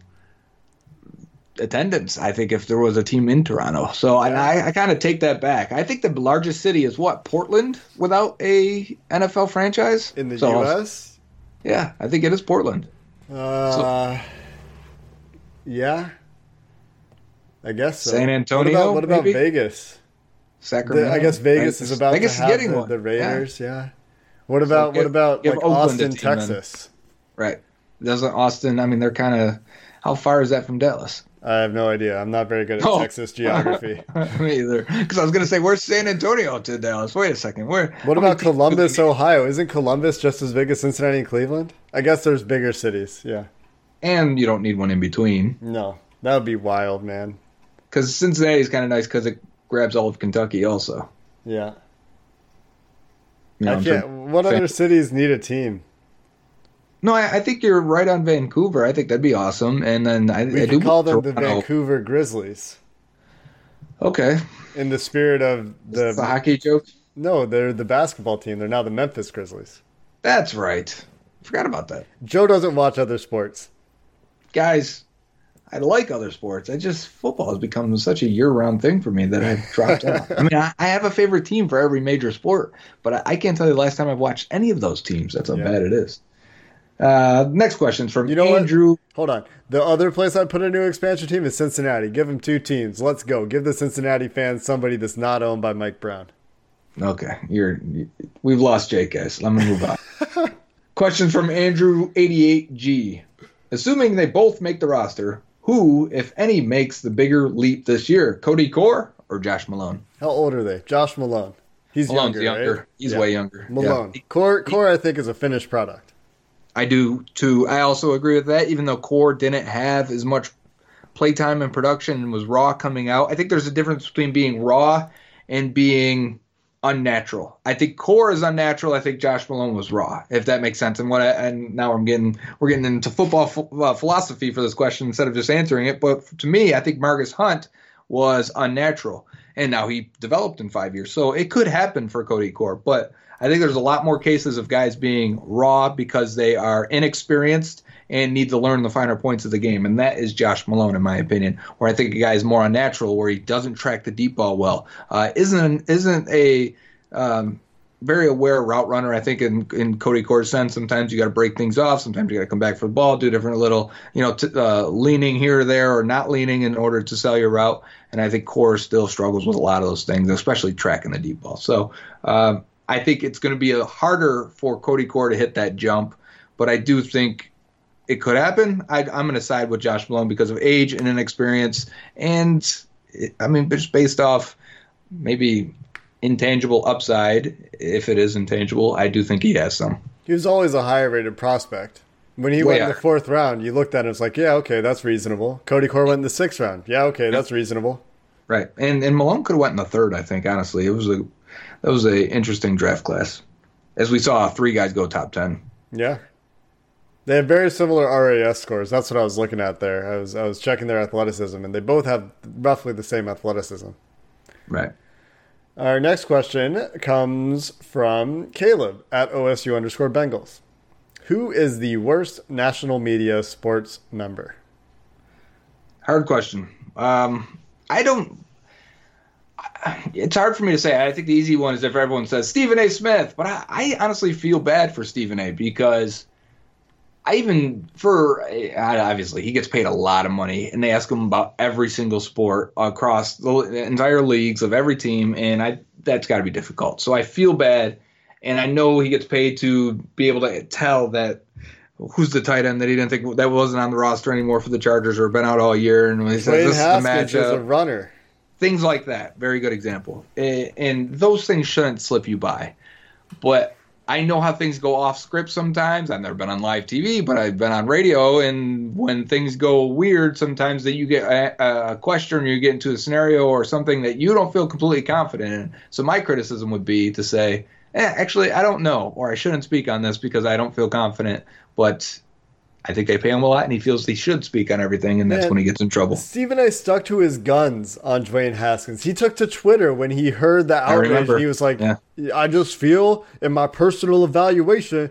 B: attendance. I think if there was a team in Toronto, so and I, I kind of take that back. I think the largest city is what Portland without a NFL franchise
A: In the
B: So,
A: U.S.,
B: Yeah, I think it is Portland.
A: uh, yeah, I guess so.
B: San Antonio,
A: What about, what about? Vegas?
B: Sacramento.
A: The- I guess Vegas is about
B: Vegas
A: to
B: is getting
A: the,
B: one.
A: the Raiders. Yeah. What about
B: give-
A: what about like
B: Oakland
A: Austin. Texas?
B: Right. Doesn't Austin? I mean, they're kind of. How far is that from Dallas?
A: I have no idea. I'm not very good at
B: Oh.
A: Texas geography.
B: Me either. Because I was going to say, where's San Antonio to Dallas? Wait a second. Where?
A: What about Columbus, Ohio? Isn't Columbus just as big as Cincinnati and Cleveland? I guess there's bigger cities. Yeah.
B: And you don't need one in between.
A: No, that would be wild, man.
B: Because Cincinnati is kind of nice because it grabs all of Kentucky also.
A: Yeah.
B: You know,
A: I can't. What other cities need a team?
B: No, I, I think you're right on Vancouver. I think that'd be awesome. And then I,
A: We
B: I
A: could
B: do
A: call them the Vancouver Grizzlies
B: Okay,
A: in the spirit of
B: the,
A: the.
B: hockey joke.
A: No, they're the basketball team. They're now the Memphis Grizzlies.
B: That's right. Forgot about that,
A: Joe doesn't watch other sports.
B: Guys. I like other sports. I just football has become such a year-round thing for me that I've dropped out. I mean, I, I have a favorite team for every major sport, but I, I can't tell you the last time I've watched any of those teams. That's how
A: Yeah.
B: bad it is. Uh, next question from
A: You know what?
B: Andrew.
A: Hold on. The other place I'd put a new expansion team is Cincinnati. Give them two teams. Let's go. Give the Cincinnati fans somebody that's not owned by Mike Brown.
B: Okay, you're you, we've lost Jake, guys. Let me move on. Question from Andrew eighty eight G. Assuming they both make the roster, who, if any, makes the bigger leap this year? Cody Core or Josh Malone?
A: How old are they? Josh Malone. He's
B: Malone's
A: younger,
B: younger.
A: right?
B: He's
A: Yeah.
B: way younger.
A: Malone.
B: Yeah.
A: Core, Core, I think, is a finished product.
B: I do too. I also agree with that. Even though Core didn't have as much playtime and production and was raw coming out, I think there's a difference between being raw and being unnatural. I think Core is unnatural. I think Josh Malone was raw, if that makes sense. And what? I, and now I'm getting we're getting into football uh, philosophy for this question instead of just answering it. But to me, I think Marcus Hunt was unnatural, and now he developed in five years. So it could happen for Cody Core, but I think there's a lot more cases of guys being raw because they are inexperienced and need to learn the finer points of the game, and that is Josh Malone, in my opinion. Where I think a guy is more unnatural, where he doesn't track the deep ball well, uh, isn't isn't a um, very aware route runner. I think in in Cody Core's sense, sometimes you got to break things off, sometimes you got to come back for the ball, do different little, you know, t- uh, leaning here or there or not leaning in order to sell your route. And I think Core still struggles with a lot of those things, especially tracking the deep ball. So um, I think it's going to be a harder for Cody Core to hit that jump, but I do think it could happen. I, I'm going to side with Josh Malone because of age and inexperience, and I mean just based off maybe intangible upside. If it is intangible, I do think he has some.
A: He was always a higher rated prospect. When he
B: Way
A: went in the fourth round, you looked at it, it's like, yeah, okay, that's reasonable. Cody Core went in the sixth round. Yeah, okay, that's reasonable.
B: Right, and and Malone could have went in the third. I think honestly, it was a that was a interesting draft class, as we saw three guys go top ten.
A: Yeah. They have very similar RAS scores. That's what I was looking at there. I was I was checking their athleticism, and they both have roughly the same athleticism.
B: Right.
A: Our next question comes from Caleb at OSU underscore Bengals. Who is the worst national media sports member?
B: Hard question. Um, I don't. It's hard for me to say. I think the easy one is if everyone says Stephen A. Smith, but I, I honestly feel bad for Stephen A. because I even for obviously he gets paid a lot of money, and they ask him about every single sport across the entire leagues of every team, and I that's got to be difficult. So I feel bad, and I know he gets paid to be able to tell that who's the tight end that he didn't think that wasn't on the roster anymore for the Chargers or been out all year, and he says
A: Wayne
B: this is the
A: Haskins is a runner.
B: things like that. Very good example. And those things shouldn't slip you by. But I know how things go off script sometimes. I've never been on live TV, but I've been on radio. And when things go weird, sometimes that you get a, a question or you get into a scenario or something that you don't feel completely confident in. So my criticism would be to say, eh, actually, I don't know, or I shouldn't speak on this because I don't feel confident. But I think they pay him a lot, and he feels he should speak on everything, and that's
A: Man.
B: when he gets in trouble.
A: Stephen A. stuck to his guns on Dwayne Haskins. He took to Twitter when he heard the outrage. he was like,
B: Yeah.
A: I just feel in my personal evaluation.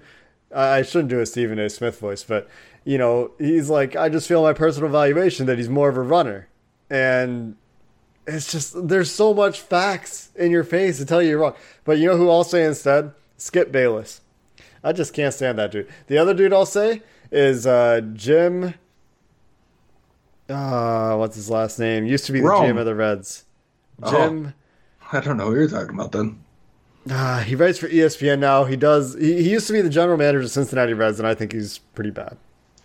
A: I I shouldn't do a Stephen A. Smith voice, but, you know, he's like, I just feel in my personal evaluation that he's more of a runner. And it's just, there's so much facts in your face to tell you you're wrong. But you know who I'll say instead? Skip Bayless. I just can't stand that dude. The other dude I'll say is uh, Jim. Uh, what's his last name? Used to be the
B: Rome.
A: GM of the Reds.
B: Oh.
A: Jim.
B: I don't know who you're talking about then.
A: Uh, he writes for ESPN now. He does. He, he used to be the general manager of Cincinnati Reds, and I think he's pretty bad.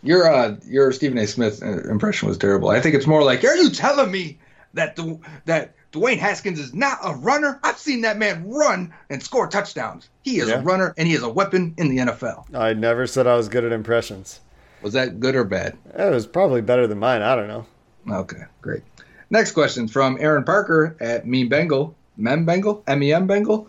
B: Your uh, your Stephen A. Smith uh, impression was terrible. I think it's more like, are you telling me that the that Dwayne Haskins is not a runner? I've seen that man run and score touchdowns. He is
A: Yeah.
B: a runner and he is a weapon in the NFL.
A: I never said I was good at impressions.
B: Was that good or bad?
A: It was probably better than mine. I don't know.
B: Okay, great. Next question from Aaron Parker at Meme Bengal. Mem Bengal? M E M Bengal?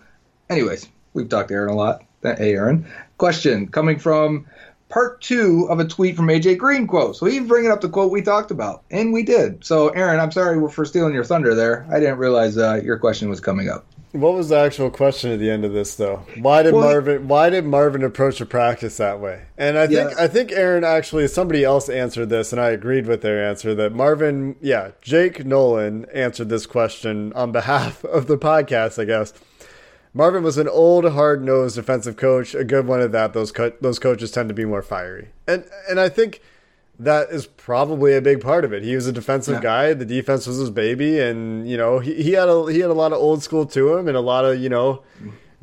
B: Anyways, we've talked to Aaron a lot. Hey, Aaron. Question coming from part two of a tweet from AJ Green quote. So he's bringing up the quote we talked about, and we did. So, Aaron, I'm sorry for stealing your thunder there. I didn't realize uh, your question was coming up.
A: What was the actual question at the end of this, though? Why did
B: Well-
A: Marvin? Why did Marvin approach the practice that way? And I think
B: Yeah.
A: I think Aaron actually somebody else answered this, and I agreed with their answer that Marvin, yeah, Jake Nolan answered this question on behalf of the podcast, I guess. Marvin was an old, hard-nosed defensive coach, a good one at that. Those co- those coaches tend to be more fiery, and and I think that is probably a big part of it. He was a defensive
B: Yeah.
A: guy. The defense was his baby, and you know he, he had a he had a lot of old school to him, and a lot of you know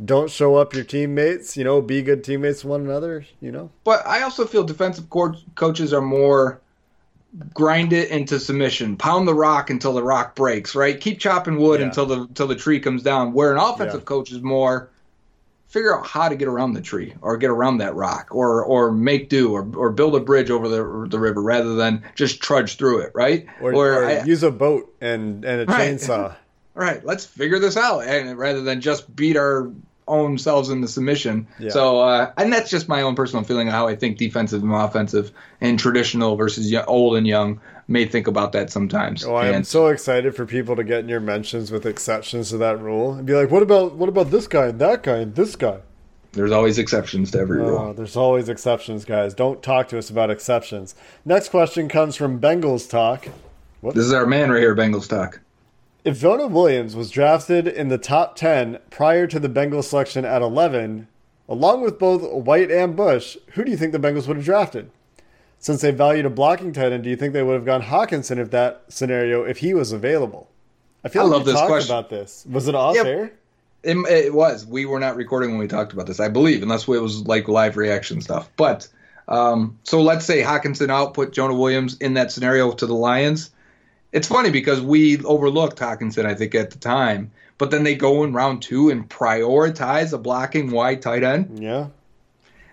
A: don't show up your teammates. You know, be good teammates to one another. You know,
B: But I also feel defensive co- coaches are more grind it into submission, pound the rock until the rock breaks, right? Keep chopping wood
A: Yeah.
B: until the until the tree comes down. Where an offensive
A: Yeah.
B: coach is more figure out how to get around the tree or get around that rock or or make do or or build a bridge over the the river rather than just trudge through it, right?
A: or, or
B: I-
A: use a boat and and a
B: Right.
A: chainsaw.
B: all right, let's figure this out, and rather than just beat our own selves into submission.
A: Yeah.
B: So, uh, and that's just my own personal feeling of how I think defensive and offensive and traditional versus old and young may think about that sometimes.
A: Oh, I am
B: and
A: so excited for people to get in your mentions with exceptions to that rule and be like, what about what about this guy and that guy and this guy?
B: there's always exceptions to every
A: Oh,
B: rule.
A: there's always exceptions, guys. Don't talk to us about exceptions. Next question comes from Bengals Talk.
B: This is our man right here, Bengals talk.
A: If Jonah Williams was drafted in the top 10 prior to the Bengals selection at 11, along with both White and Bush, who do you think the Bengals would have drafted? Since they valued a blocking tight end, do you think they would have gone Hockenson if that scenario if he was available? I feel
B: I
A: like
B: love
A: we
B: this
A: talked
B: question.
A: about this. Was it off
B: Yep.
A: air?
B: It, it was. We were not recording when we talked about this, I believe, unless it was like live reaction stuff. But um, so let's say Hockenson out, put Jonah Williams in that scenario to the Lions. It's funny because we overlooked Hockenson, I think, at the time. But then they go in round two and prioritize a blocking wide tight end.
A: Yeah.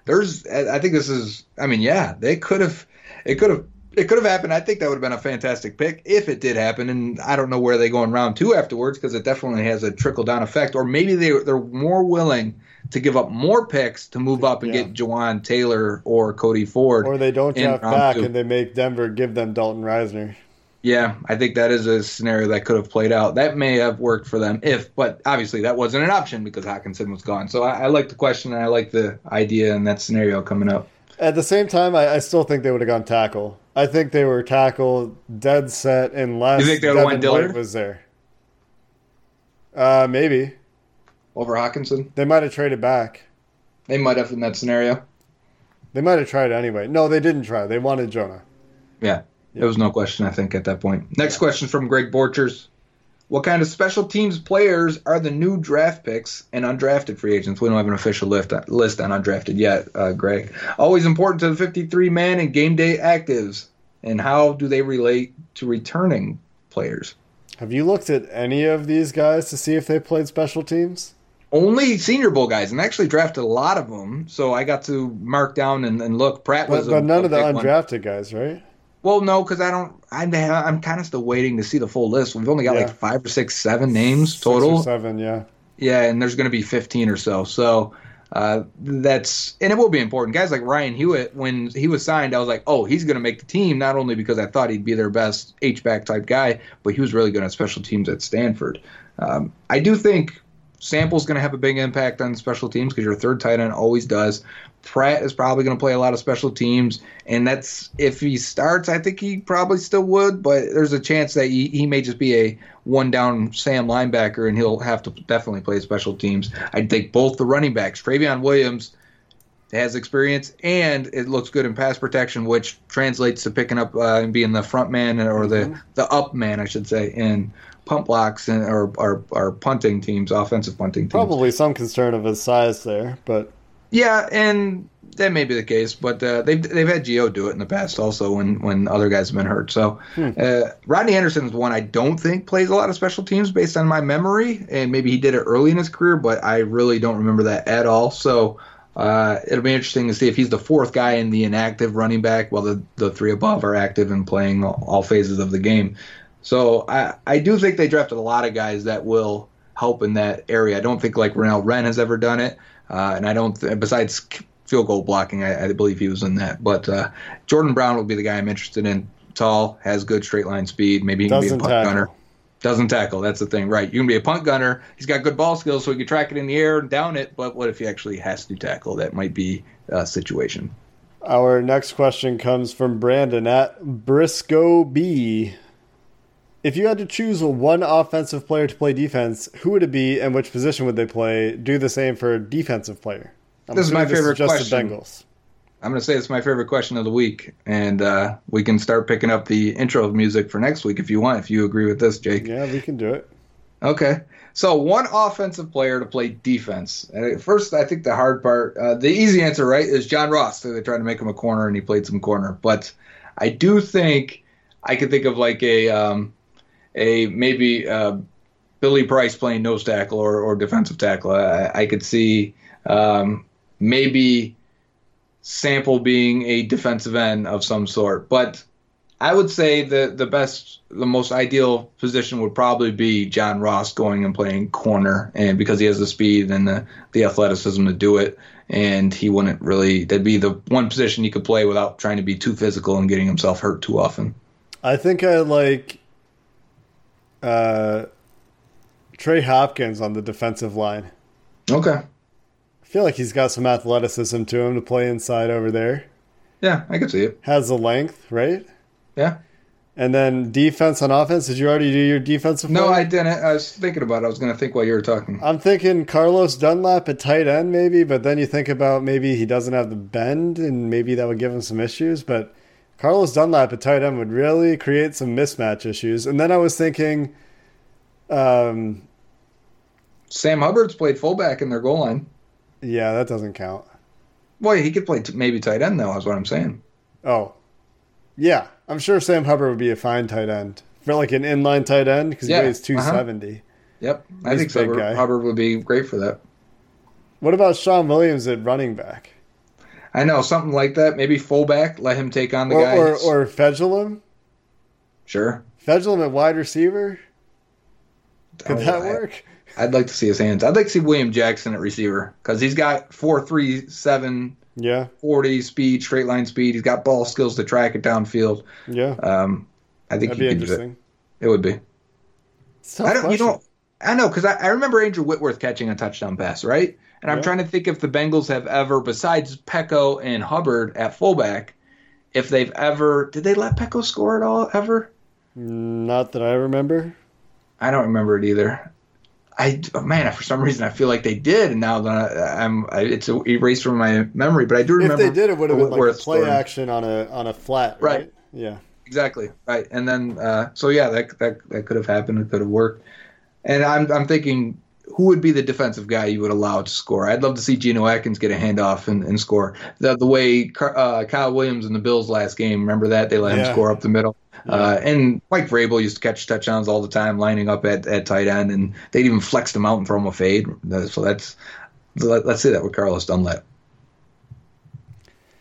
B: There's, I think this is. I mean, yeah, they could have. It could have. It could have happened. I think that would have been a fantastic pick if it did happen. And I don't know where they go in round two afterwards because it definitely has a trickle down effect. Or maybe they they're more willing to give up more picks to move up and
A: Yeah.
B: get Jawaan Taylor or Cody Ford.
A: Or they don't draft back
B: two.
A: and they make Denver give them Dalton Risner.
B: Yeah, I think that is a scenario that could have played out. That may have worked for them if, but obviously that wasn't an option because Hockenson was gone. So I, I like the question and I like the idea and that scenario coming up.
A: At the same time, I, I still think they would have gone tackle. I think they were tackle dead set unless
B: You think they
A: Devin
B: went Dillard?
A: White was there. Uh, maybe
B: Over Hockenson,
A: they might have traded back.
B: they might have in that scenario.
A: They might have tried anyway. No, they didn't try. They wanted Jonah.
B: Yeah, there was no question, I think, at that point. Next question from Greg Borchers. What kind of special teams players are the new draft picks and undrafted free agents? We don't have an official list, list on undrafted yet, uh, Greg. Always important to the 53 man and game day actives. And how do they relate to returning players?
A: Have you looked at any of these guys to see if they played special teams?
B: Only Senior Bowl guys, and actually drafted a lot of them. So I got to mark down and, and look. Pratt
A: But,
B: was, a-
A: none
B: a
A: of the
B: big one.
A: undrafted guys, right?
B: Well, no, because I don't. I'm I'm kind of still waiting to see the full list. We've only got
A: Yeah.
B: like five or six, seven names total.
A: seven, yeah.
B: Yeah, and there's going to be 15 or so. So uh, that's and it will be important. Guys like Ryan Hewitt, when he was signed, I was like, oh, he's going to make the team. Not only because I thought he'd be their best H back type guy, but he was really good on special teams at Stanford. Um, I do think Sample's going to have a big impact on special teams because your third tight end always does. Pratt is probably going to play a lot of special teams, and that's if he starts. I think he probably still would, but there's a chance that he, he may just be a one down Sam linebacker, and he'll have to definitely play special teams. I think both the running backs, Trayveon Williams, has experience, and it looks good in pass protection, which translates to picking up uh, and being the front man or the the up man, I should say, in punt blocks and or or, or punting teams, offensive punting teams.
A: Probably some concern of his size there, but
B: Yeah, and that may be the case, but uh, they've they've had Gio do it in the past also when when other guys have been hurt. So uh, Rodney Anderson is one I don't think plays a lot of special teams based on my memory, and maybe he did it early in his career, but I really don't remember that at all. So. Uh, it'll be interesting to see if he's the fourth guy in the inactive running back, while the, the three above are active and playing all, all phases of the game. So I, I do think they drafted a lot of guys that will help in that area. I don't think like Renell Wren has ever done it, uh, and I don't. Th- besides field goal blocking, I, I believe he was in that. But uh, Jordan Brown will be the guy I'm interested in. Tall, has good straight line speed. Maybe he can
A: Doesn't
B: be a punt
A: tackle.
B: gunner. Doesn't tackle. That's the thing, right? You can be a punt gunner. He's got good ball skills, so he can track it in the air and down it. But what if he actually has to tackle? That might be a situation.
A: Our next question comes from Brandon at Briscoe B. If you had to choose one offensive player to play defense, who would it be and which position would they play? Do the same for a defensive player. I'm
B: This is my favorite
A: just
B: question.
A: the Bengals.
B: I'm going to say it's my favorite question of the week, and uh, we can start picking up the intro music for next week if you want. If you agree with this, Jake.
A: Yeah, we can do it.
B: Okay. So one offensive player to play defense. And first, I think the hard part, uh, the easy answer, right, is John Ross. So they tried to make him a corner, and he played some corner. But I do think I could think of like a um, a maybe uh, Billy Price playing nose tackle or, or defensive tackle. I, I could see um, maybe Sample being a defensive end of some sort, but I would say the the best, the most ideal position would probably be John Ross going and playing corner, and because he has the speed and the the athleticism to do it, and he wouldn't really. That'd be the one position he could play without trying to be too physical and getting himself hurt too often.
A: I think I like uh, Trey Hopkins on the defensive line.
B: Okay.
A: I feel like he's got some athleticism to him to play inside over there.
B: Yeah, I could see it.
A: Has the length, right?
B: Yeah.
A: And then defense on offense. Did you already do your defensive?
B: No,
A: player?
B: I didn't. I was thinking about it. I was going to think while you were talking.
A: I'm thinking Carlos Dunlap at tight end, maybe, but then you think about maybe he doesn't have the bend, and maybe that would give him some issues. But Carlos Dunlap at tight end would really create some mismatch issues. And then I was thinking, um,
B: Sam Hubbard's played fullback in their goal line.
A: Yeah, that doesn't count.
B: Boy, he could play t- maybe tight end though. Is what I'm saying.
A: Oh, yeah, I'm sure Sam Hubbard would be a fine tight end for like an inline tight end because
B: Yeah,
A: he weighs uh-huh. 270.
B: Yep, I
A: He's
B: think Hubbard,
A: guy.
B: Hubbard would be great for that.
A: What about Shawn Williams at running back?
B: I know something like that. Maybe fullback. Let him take on the
A: Or,
B: guy.
A: or, or Fedulum?
B: sure.
A: Fedulum at wide receiver? Could
B: Oh,
A: that
B: I-
A: work?
B: I'd like to see his hands. I'd like to see William Jackson at receiver because he's got four three seven
A: Yeah,
B: 40 speed, straight line speed. He's got ball skills to track it downfield.
A: yeah.
B: Um, I think
A: That'd be
B: he could do it. It would be.
A: It's a tough
B: I don't. You
A: question.
B: know. I know because I, I remember Andrew Whitworth catching a touchdown pass, right? And I'm trying to think if the Bengals have ever, besides Peko and Hubbard at fullback, if they've ever did they let Peko score at all ever?
A: Not that I remember.
B: I don't remember it either. I man, for some reason I feel like they did, and now that I, I'm, I, it's erased from my memory. But I do remember If
A: they did, it would have been like a play
B: scoring.
A: action on a on a flat, right?
B: Right.
A: Yeah.
B: Exactly right, and then uh, so yeah, that that that could have happened. It could have worked. And I'm I'm thinking who would be the defensive guy you would allow to score? I'd love to see Geno Atkins get a handoff and, and score. The the way Car- uh, Kyle Williams in the Bills last game, remember that they let
A: Yeah.
B: him score up the middle. Uh, and Mike Vrabel used to catch touchdowns all the time, lining up at, at tight end, and they'd even flex him out and throw him a fade. So that's let, let's say that with Carlos Dunlap.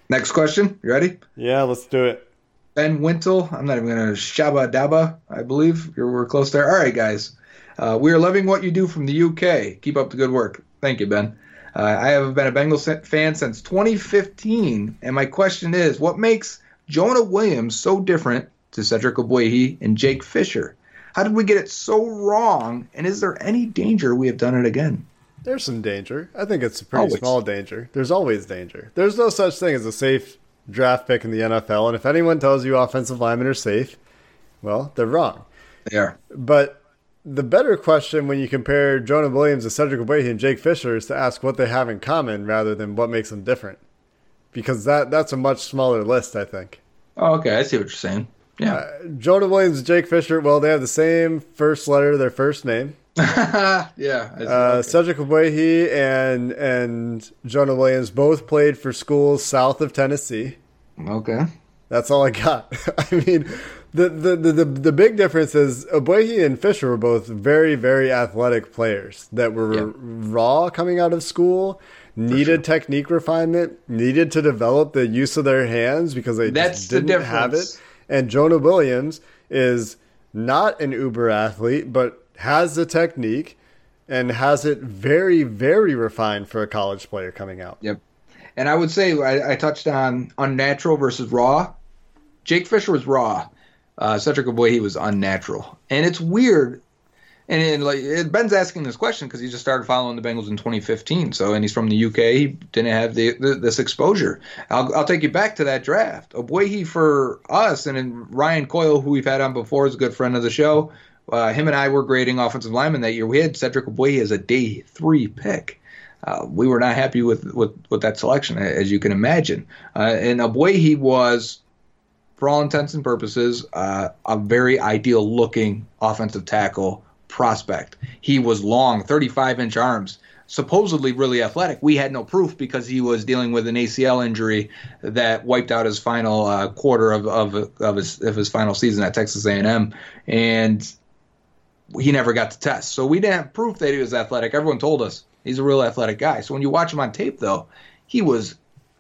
B: Next question, you ready?
A: Yeah, let's do it.
B: Ben Wintle. I'm not even going to Shaba Daba, I believe. You're, we're close there. All right, guys. Uh, we are loving what you do from the UK. Keep up the good work. Thank you, Ben. Uh, I have been a Bengals fan since 2015, and my question is what makes Jonah Williams so different to Cedric Ogbuehi and Jake Fisher? How did we get it so wrong, and is there any danger we have done it again?
A: There's some danger. I think it's a pretty
B: Always.
A: small danger. There's always danger. There's no such thing as a safe draft pick in the NFL, and if anyone tells you offensive linemen are safe, well, they're wrong.
B: They are.
A: But the better question when you compare Jonah Williams to Cedric Obey and Jake Fisher is to ask what they have in common rather than what makes them different. because that that's a much smaller list, I think.
B: Oh, okay, I see what you're saying. Yeah,
A: Jonah Williams and Jake Fisher, well, they have the same first letter of their first name.
B: yeah.
A: Uh, Cedric Ogbuehi and and Jonah Williams both played for schools south of Tennessee.
B: okay.
A: That's all I got. I mean, the, the, the, the, the big difference is Ogbuehi and Fisher were both very, very athletic players that were
B: Yeah.
A: raw coming out of school, needed technique refinement, needed to develop the use of their hands because they
B: That's
A: just
B: the
A: didn't have it. And Jonah Williams is not an uber athlete, but has the technique and has it very, very refined for a college player coming out.
B: Yep. And I would say I, I touched on unnatural versus raw. Jake Fisher was raw. Uh, Cedric Boy, was unnatural, and it's weird. And, and like Ben's asking this question because he just started following the Bengals in 2015. So, and he's from the UK. He didn't have the, the this exposure. I'll, I'll take you back to that draft. Ogbuehi for us, and then Ryan Coyle, who we've had on before, is a good friend of the show. Uh, him and I were grading offensive linemen that year. We had Cedric Ogbuehi as a day three pick. Uh, we were not happy with, with, with that selection, as you can imagine. Uh, and Ogbuehi was, for all intents and purposes, uh, a very ideal looking offensive tackle prospect. He was long, 35 inch arms, supposedly really athletic. We had no proof because he was dealing with an ACL injury that wiped out his final uh, quarter of, of, of, his, of his final season at Texas A&M. And he never got to test. So we didn't have proof that he was athletic. Everyone told us he's a real athletic guy. So when you watch him on tape, though, he was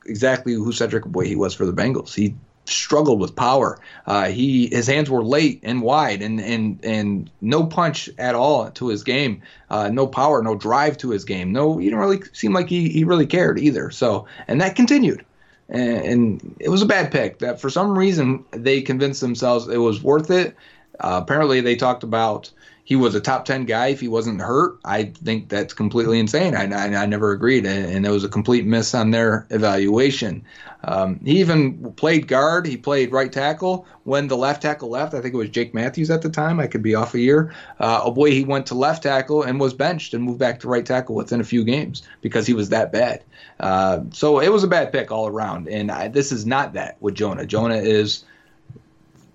B: exactly who Cedric Boy he was for the Bengals. He struggled with power. Uh, he his hands were late and wide, and and and no punch at all to his game. Uh, no power, no drive to his game. No, he didn't really seem like he he really cared either. So and that continued. And, and it was a bad pick. That for some reason they convinced themselves it was worth it. Uh, apparently, they talked about he was a top 10 guy if he wasn't hurt. I think that's completely insane. I, I, I never agreed, and, it was a complete miss on their evaluation. Um, he even played guard. He played right tackle when the left tackle left. I think it was Jake Matthews at the time. I could be off a year. Uh, oh boy, he went to left tackle and was benched and moved back to right tackle within a few games because he was that bad. Uh, so it was a bad pick all around. And I, this is not that with Jonah. Jonah is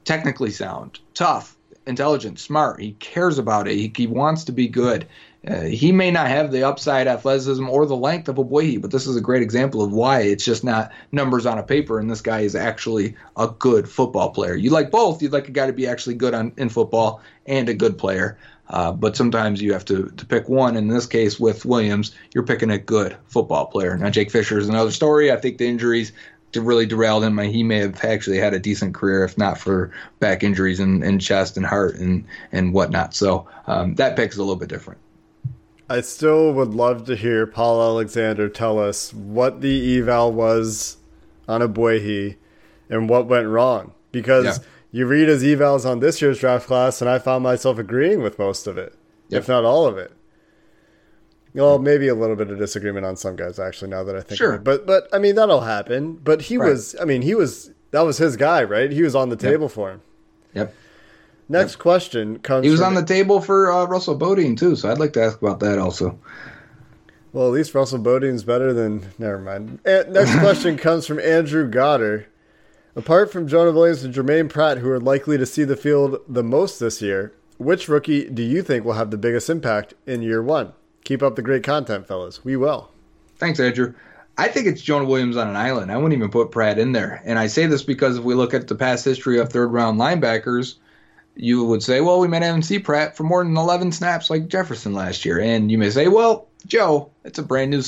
B: technically sound, tough, intelligent, smart. He cares about it. He, he wants to be good. Uh, he may not have the upside athleticism or the length of a Ogbuehi, but this is a great example of why it's just not numbers on a paper, and this guy is actually a good football player. You like both. You'd like a guy to be actually good on in football and a good player. Uh, but sometimes you have to, to pick one. In this case, with Williams, you're picking a good football player. Now, Jake Fisher is another story. I think the injuries really derailed him. He may have actually had a decent career if not for back injuries and, and chest and heart and, and whatnot. So um, that pick's a little bit different.
A: I still would love to hear Paul Alexander tell us what the eval was on Ogbuehi and what went wrong. Because
B: Yeah.
A: you read his evals on this year's draft class, and I found myself agreeing with most of it,
B: Yep.
A: if not all of it. Well, maybe a little bit of disagreement on some guys, actually. Now that I think,
B: Sure.
A: of it. but but I mean that'll happen. But he
B: Right.
A: was, I mean, he was that was his guy, right? He was on the table for him.
B: Yep.
A: Next question comes.
B: He was on the table for uh, Russell Bodine too, so I'd like to ask about that also.
A: Well, at least Russell Bodine's better than. Never mind. Eh, Next question comes from Andrew Goddard. Apart from Jonah Williams and Germaine Pratt, who are likely to see the field the most this year, which rookie do you think will have the biggest impact in year one? Keep up the great content, fellas. We will.
B: Thanks, Andrew. I think it's Jonah Williams on an island. I wouldn't even put Pratt in there. And I say this because if we look at the past history of third round linebackers, you would say, well, we might even see Pratt for more than 11 snaps like Jefferson last year. And you may say, well, Joe, it's a brand new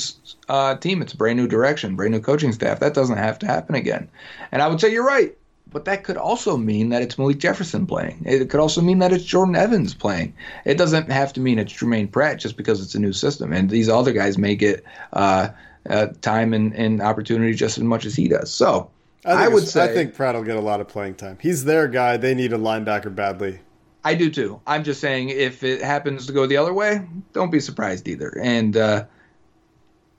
B: uh, team. It's a brand new direction, brand new coaching staff. That doesn't have to happen again. And I would say you're right. But that could also mean that it's Malik Jefferson playing. It could also mean that it's Jordan Evans playing. It doesn't have to mean it's Germaine Pratt just because it's a new system. And these other guys may get uh, uh, time and, and opportunity just as much as he does. So
A: I,
B: I, would say
A: I think Pratt will get a lot of playing time. He's their guy. They need a linebacker badly.
B: I do too. I'm just saying if it happens to go the other way, don't be surprised either. And uh,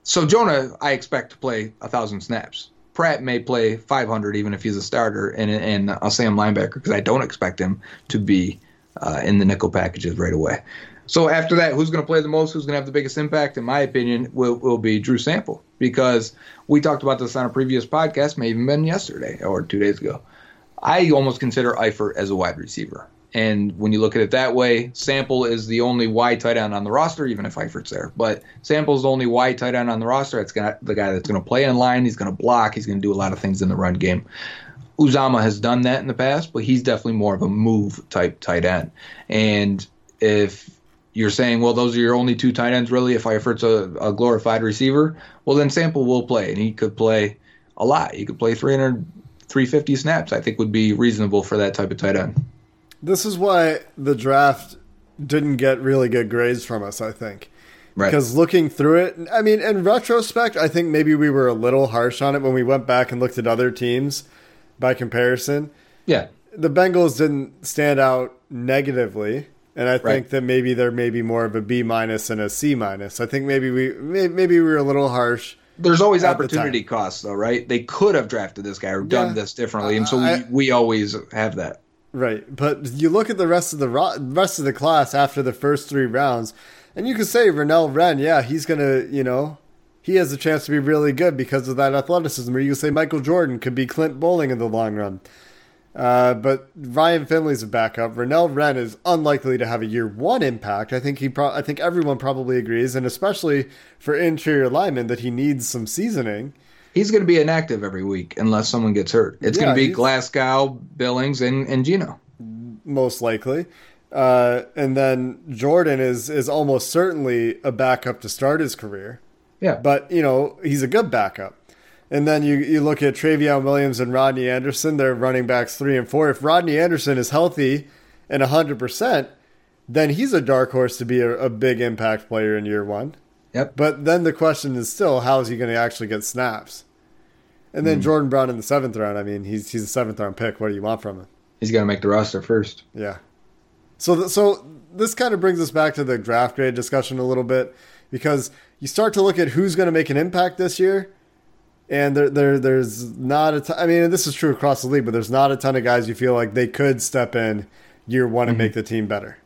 B: so Jonah, I expect to play a thousand snaps. Pratt may play 500 even if he's a starter, and and I'll say I'm linebacker because I don't expect him to be uh, in the nickel packages right away. So after that, who's going to play the most? Who's going to have the biggest impact? In my opinion, will will be Drew Sample because we talked about this on a previous podcast, may even been yesterday or two days ago. I almost consider Eifert as a wide receiver. And when you look at it that way, Sample is the only wide tight end on the roster, even if Eifert's there. But Sample's the only wide tight end on the roster. It's got the guy that's going to play in line. He's going to block. He's going to do a lot of things in the run game. Uzomah has done that in the past, but he's definitely more of a move type tight end. And if you're saying, well, those are your only two tight ends, really, if Eifert's a, a glorified receiver, well, then Sample will play, and he could play a lot. He could play 300, 350 snaps, I think would be reasonable for that type of tight end.
A: This is why the draft didn't get really good grades from us, I think.
B: Right.
A: Because looking through it, I mean, in retrospect, I think maybe we were a little harsh on it when we went back and looked at other teams by comparison.
B: yeah.
A: The Bengals didn't stand out negatively, and I think
B: Right.
A: that maybe they're maybe more of a B minus and a C minus. I think maybe we maybe we were a little harsh.
B: There's always opportunity costs, though, right? They could have drafted this guy or done
A: Yeah.
B: this differently, and so uh, we,
A: I-
B: we always have that.
A: Right, but you look at the rest of the ro- rest of the class after the first three rounds, and you could say Renell Wren, yeah, he's gonna, you know, he has a chance to be really good because of that athleticism. Or you could say Michael Jordan could be Clint Boling in the long run. Uh, but Ryan Finley's a backup. Renell Wren is unlikely to have a year one impact. I think he, pro- I think everyone probably agrees, and especially for interior linemen, that he needs some seasoning.
B: He's going to be inactive every week unless someone gets hurt. It's
A: Yeah,
B: going to be Glasgow, Billings, and, and Geno.
A: most likely. Uh, and then Jordan is is almost certainly a backup to start his career.
B: Yeah.
A: But you know he's a good backup. And then you, you look at Trayveon Williams and Rodney Anderson. They're running backs three and four. If Rodney Anderson is healthy and hundred percent, then he's a dark horse to be a, a big impact player in year one.
B: Yep.
A: But then the question is still, how is he going to actually get snaps? And then hmm. Jordan Brown in the seventh round. I mean, he's he's a seventh round pick. What do you want from him?
B: He's going to make the roster first.
A: Yeah. So, th- so this kind of brings us back to the draft grade discussion a little bit because you start to look at who's going to make an impact this year, and there, there, there's not a ton. I mean, and this is true across the league, but there's not a ton of guys you feel like they could step in year one and mm-hmm. make the team better.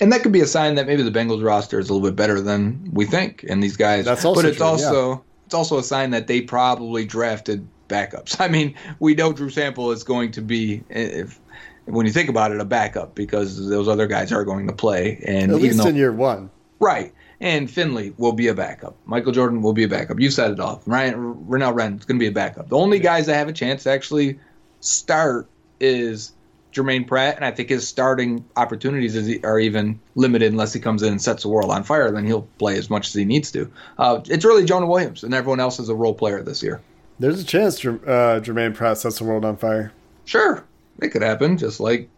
B: And that could be a sign that maybe the Bengals roster is a little bit better than we think. And these guys,
A: That's also
B: but it's
A: true,
B: also it's also a sign that they probably drafted backups. I mean, we know Drew Sample is going to be, if when you think about it, a backup because those other guys are going to play. And
A: At
B: even
A: least
B: though,
A: in year one.
B: right, and Finley will be a backup. Michael Jordan will be a backup. You said it off. Ryan Renell Wren is going to be a backup. The only guys that have a chance to actually start is Germaine Pratt, and I think his starting opportunities is, are even limited unless he comes in and sets the world on fire. Then he'll play as much as he needs to. Uh, it's really Jonah Williams, and everyone else is a role player this year.
A: There's a chance uh, Germaine Pratt sets the world on fire.
B: Sure, it could happen, just like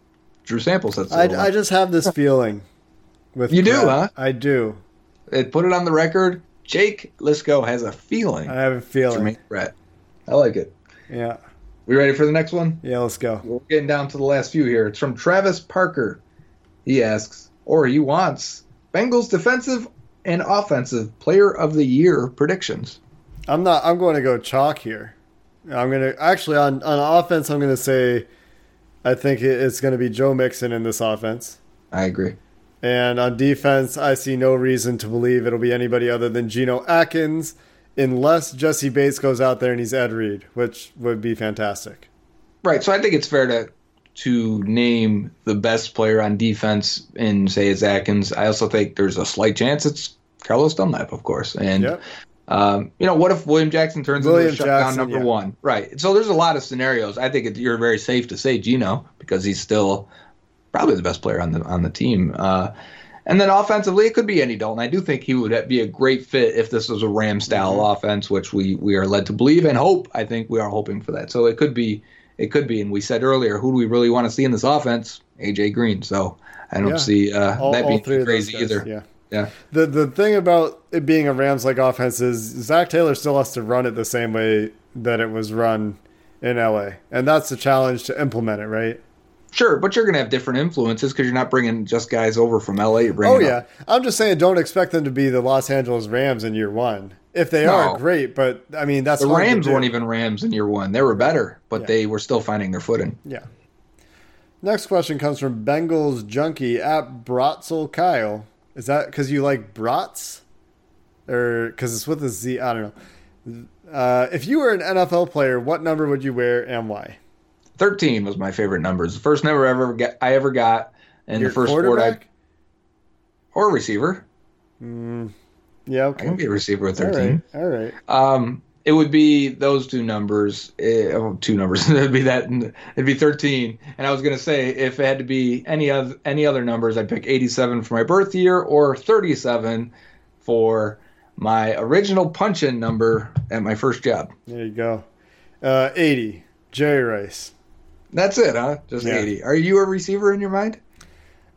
B: Drew Sample sets the
A: I,
B: on
A: I just have this feeling with
B: You do, huh?
A: I do.
B: It put it on the record. Jake Liskow has a feeling.
A: I have a feeling.
B: Germaine Pratt. I like it.
A: Yeah.
B: We ready for the next one?
A: Yeah. Let's go.
B: We're getting down to the last few here. It's from Travis Parker. He asks, or he wants, Bengals defensive and offensive player of the year predictions.
A: I'm not. I'm going to go chalk here. I'm going to actually on on offense. I'm going to say, I think it's going to be Joe Mixon in this offense.
B: I agree.
A: And on defense, I see no reason to believe it'll be anybody other than Geno Atkins, unless Jessie Bates goes out there and he's Ed Reed, which would be fantastic.
B: Right. So I think it's fair to to name the best player on defense and say it's Atkins. I also think there's a slight chance it's Carlos Dunlap, of course. And
A: Yep.
B: Um, you know, what if William Jackson turns
A: William
B: into a shutdown
A: Jackson,
B: number
A: yeah.
B: one? Right. So there's a lot of scenarios. I think it, you're very safe to say Geno because he's still probably the best player on the on the team. Uh, and then offensively, it could be Andy Dalton. I do think he would be a great fit if this was a Ram style
A: Mm-hmm.
B: offense, which we we are led to believe and hope. I think we are hoping for that. So it could be, it could be. And we said earlier, who do we really want to see in this offense? AJ Green. So I don't
A: Yeah.
B: see uh,
A: All,
B: that being
A: three
B: too
A: of those
B: crazy either.
A: Yeah.
B: Yeah.
A: The the thing about it being a Rams like offense is Zac Taylor still has to run it the same way that it was run in LA, and that's the challenge to implement it, right?
B: Sure, but you're going to have different influences because you're not bringing just guys over from LA. You're bringing
A: Oh
B: up-
A: yeah, I'm just saying, don't expect them to be the Los Angeles Rams in year one. If they
B: No.
A: are, great, but I mean that's
B: The Rams weren't even Rams in year one. They were better, but
A: Yeah.
B: they were still finding their footing.
A: Yeah. Next question comes from Bengals junkie at Brotzel Kyle. Is that because you like brats, or because it's with a Z? I don't know. Uh, if you were an NFL player, what number would you wear and why?
B: 13 was my favorite numbers. The first number ever get, I ever got, and
A: Your
B: the first sport I or receiver.
A: Yeah, okay.
B: I can be a receiver with 13.
A: right, all right.
B: Um, it would be those two numbers. eh, oh, two numbers. it'd be that. It'd be 13. And I was gonna say if it had to be any other any other numbers, I'd pick 87 for my birth year or 37 for my original punch-in number at my first job.
A: There you go. Uh, 80, Jerry Rice.
B: That's it, huh? Just
A: Yeah.
B: 80. Are you a receiver in your mind?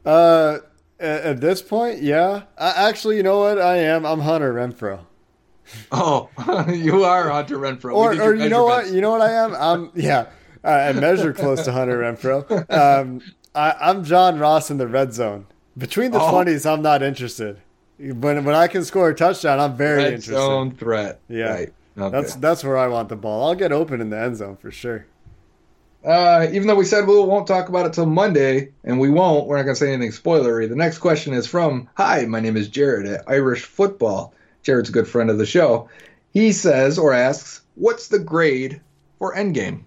A: Uh, at, at this point, yeah. I, actually, you know what? I am. I'm Hunter Renfrow.
B: Oh, you are Hunter Renfrow.
A: Or, or you know what? You know what I am? I'm yeah. I measure close to Hunter Renfrow. Um, I, I'm John Ross in the red zone. Between the
B: Oh.
A: twenties, I'm not interested. When when I can score a touchdown, I'm very
B: Red
A: interested.
B: zone threat.
A: Yeah.
B: Right. Okay.
A: That's that's where I want the ball. I'll get open in the end zone for sure.
B: Uh, even though we said we won't talk about it till Monday, and we won't, we're not going to say anything spoilery. The next question is from Hi, my name is Jared at Irish Football. Jared's a good friend of the show. He says or asks, What's the grade for Endgame?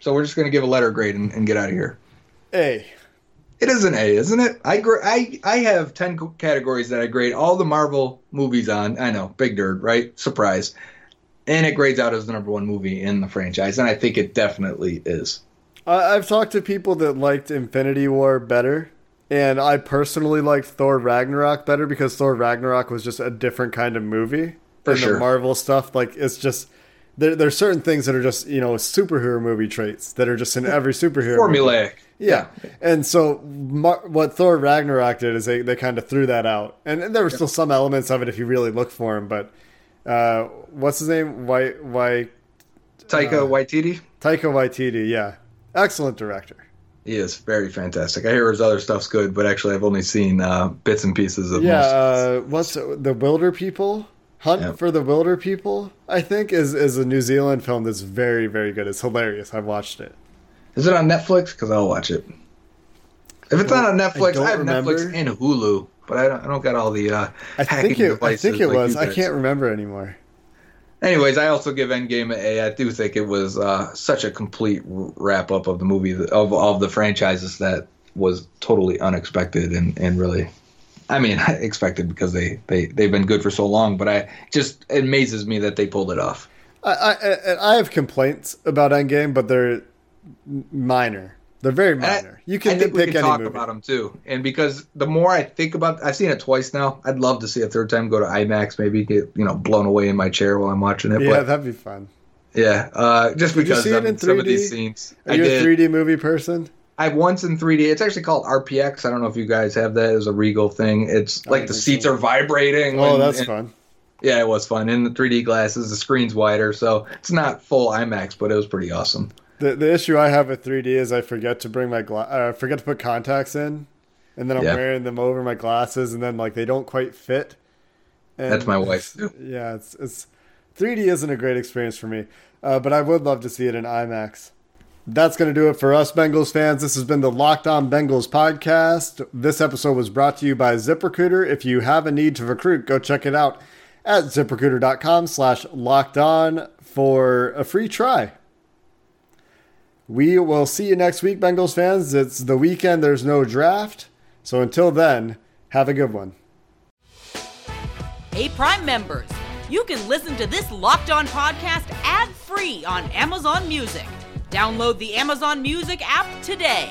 B: So we're just going to give a letter grade and, and get out of here.
A: A.
B: It is an A, isn't it? I gra- I I have ten categories that I grade all the Marvel movies on. I know, big nerd, right? Surprise, and it grades out as the number one movie in the franchise, and I think it definitely is.
A: I, I've talked to people that liked Infinity War better, and I personally liked Thor Ragnarok better because Thor Ragnarok was just a different kind of movie
B: For
A: than
B: sure.
A: the Marvel stuff. Like it's just there. There's certain things that are just you know superhero movie traits that are just in every superhero.
B: Formulaic.
A: Yeah. And so Mar- what Thor Ragnarok did is they, they kind of threw that out. And, and there were still some elements of it if you really look for them. But uh, what's his name? White, White,
B: Taika Waititi.
A: Taika Waititi. Yeah. Excellent director.
B: He is very fantastic. I hear his other stuff's good, but actually, I've only seen uh, bits and pieces of
A: it.
B: Yeah.
A: Uh, what's the Wilder People? Hunt
B: Yep.
A: for the Wilder People, I think, is, is a New Zealand film that's very, very good. It's hilarious. I've watched it.
B: Is it on Netflix? Because I'll watch it. If it's not on Netflix,
A: don't
B: I, have
A: remember.
B: Netflix and Hulu, but I don't, I don't got all the uh,
A: I
B: hacking
A: think it, I think it
B: like
A: was. I can't remember anymore.
B: Anyways, I also give Endgame A. I do think it was uh, such a complete wrap up of the movie of of the franchises that was totally unexpected and, and really, I mean, expected because they they they've been good for so long. But I just it amazes me that they pulled it off.
A: I, I I have complaints about Endgame, but they're minor. They're very
B: And I-
A: minor. you can
B: I think we can talk
A: movie.
B: about them too. And because the more I think about, I've seen it twice now. I'd love to see a third time. Go to IMAX, maybe get you know blown away in my chair while I'm watching it.
A: yeah,
B: but
A: that'd be fun.
B: yeah, uh, just
A: Did you
B: because
A: see it in
B: some of
A: 3D?
B: these scenes,
A: Are
B: I
A: you
B: did.
A: a 3D movie person?
B: I once in 3D. It's actually called RPX. I don't know if you guys have that. It was a Regal thing. It's like the seats
A: so.
B: are vibrating.
A: Oh,
B: when-
A: that's
B: and-
A: fun.
B: Yeah, it was fun. In the 3D glasses, the screen's wider, so it's not full IMAX, but it was pretty awesome.
A: The the issue I have with 3D is I forget to bring my gla- uh, forget to put contacts in, and then I'm
B: Yeah.
A: wearing them over my glasses, and then like they don't quite fit. And
B: That's my wife, too.
A: Yeah, it's it's 3D isn't a great experience for me, uh, but I would love to see it in IMAX. That's going to do it for us, Bengals fans. This has been the Locked On Bengals podcast. This episode was brought to you by ZipRecruiter. If you have a need to recruit, go check it out at ziprecruiter.com slash locked on for a free try. We will see you next week, Bengals fans. It's the weekend, there's no draft. So until then, have a good one.
D: Hey, Prime members, you can listen to this Locked On podcast ad free on Amazon Music. Download the Amazon Music app today.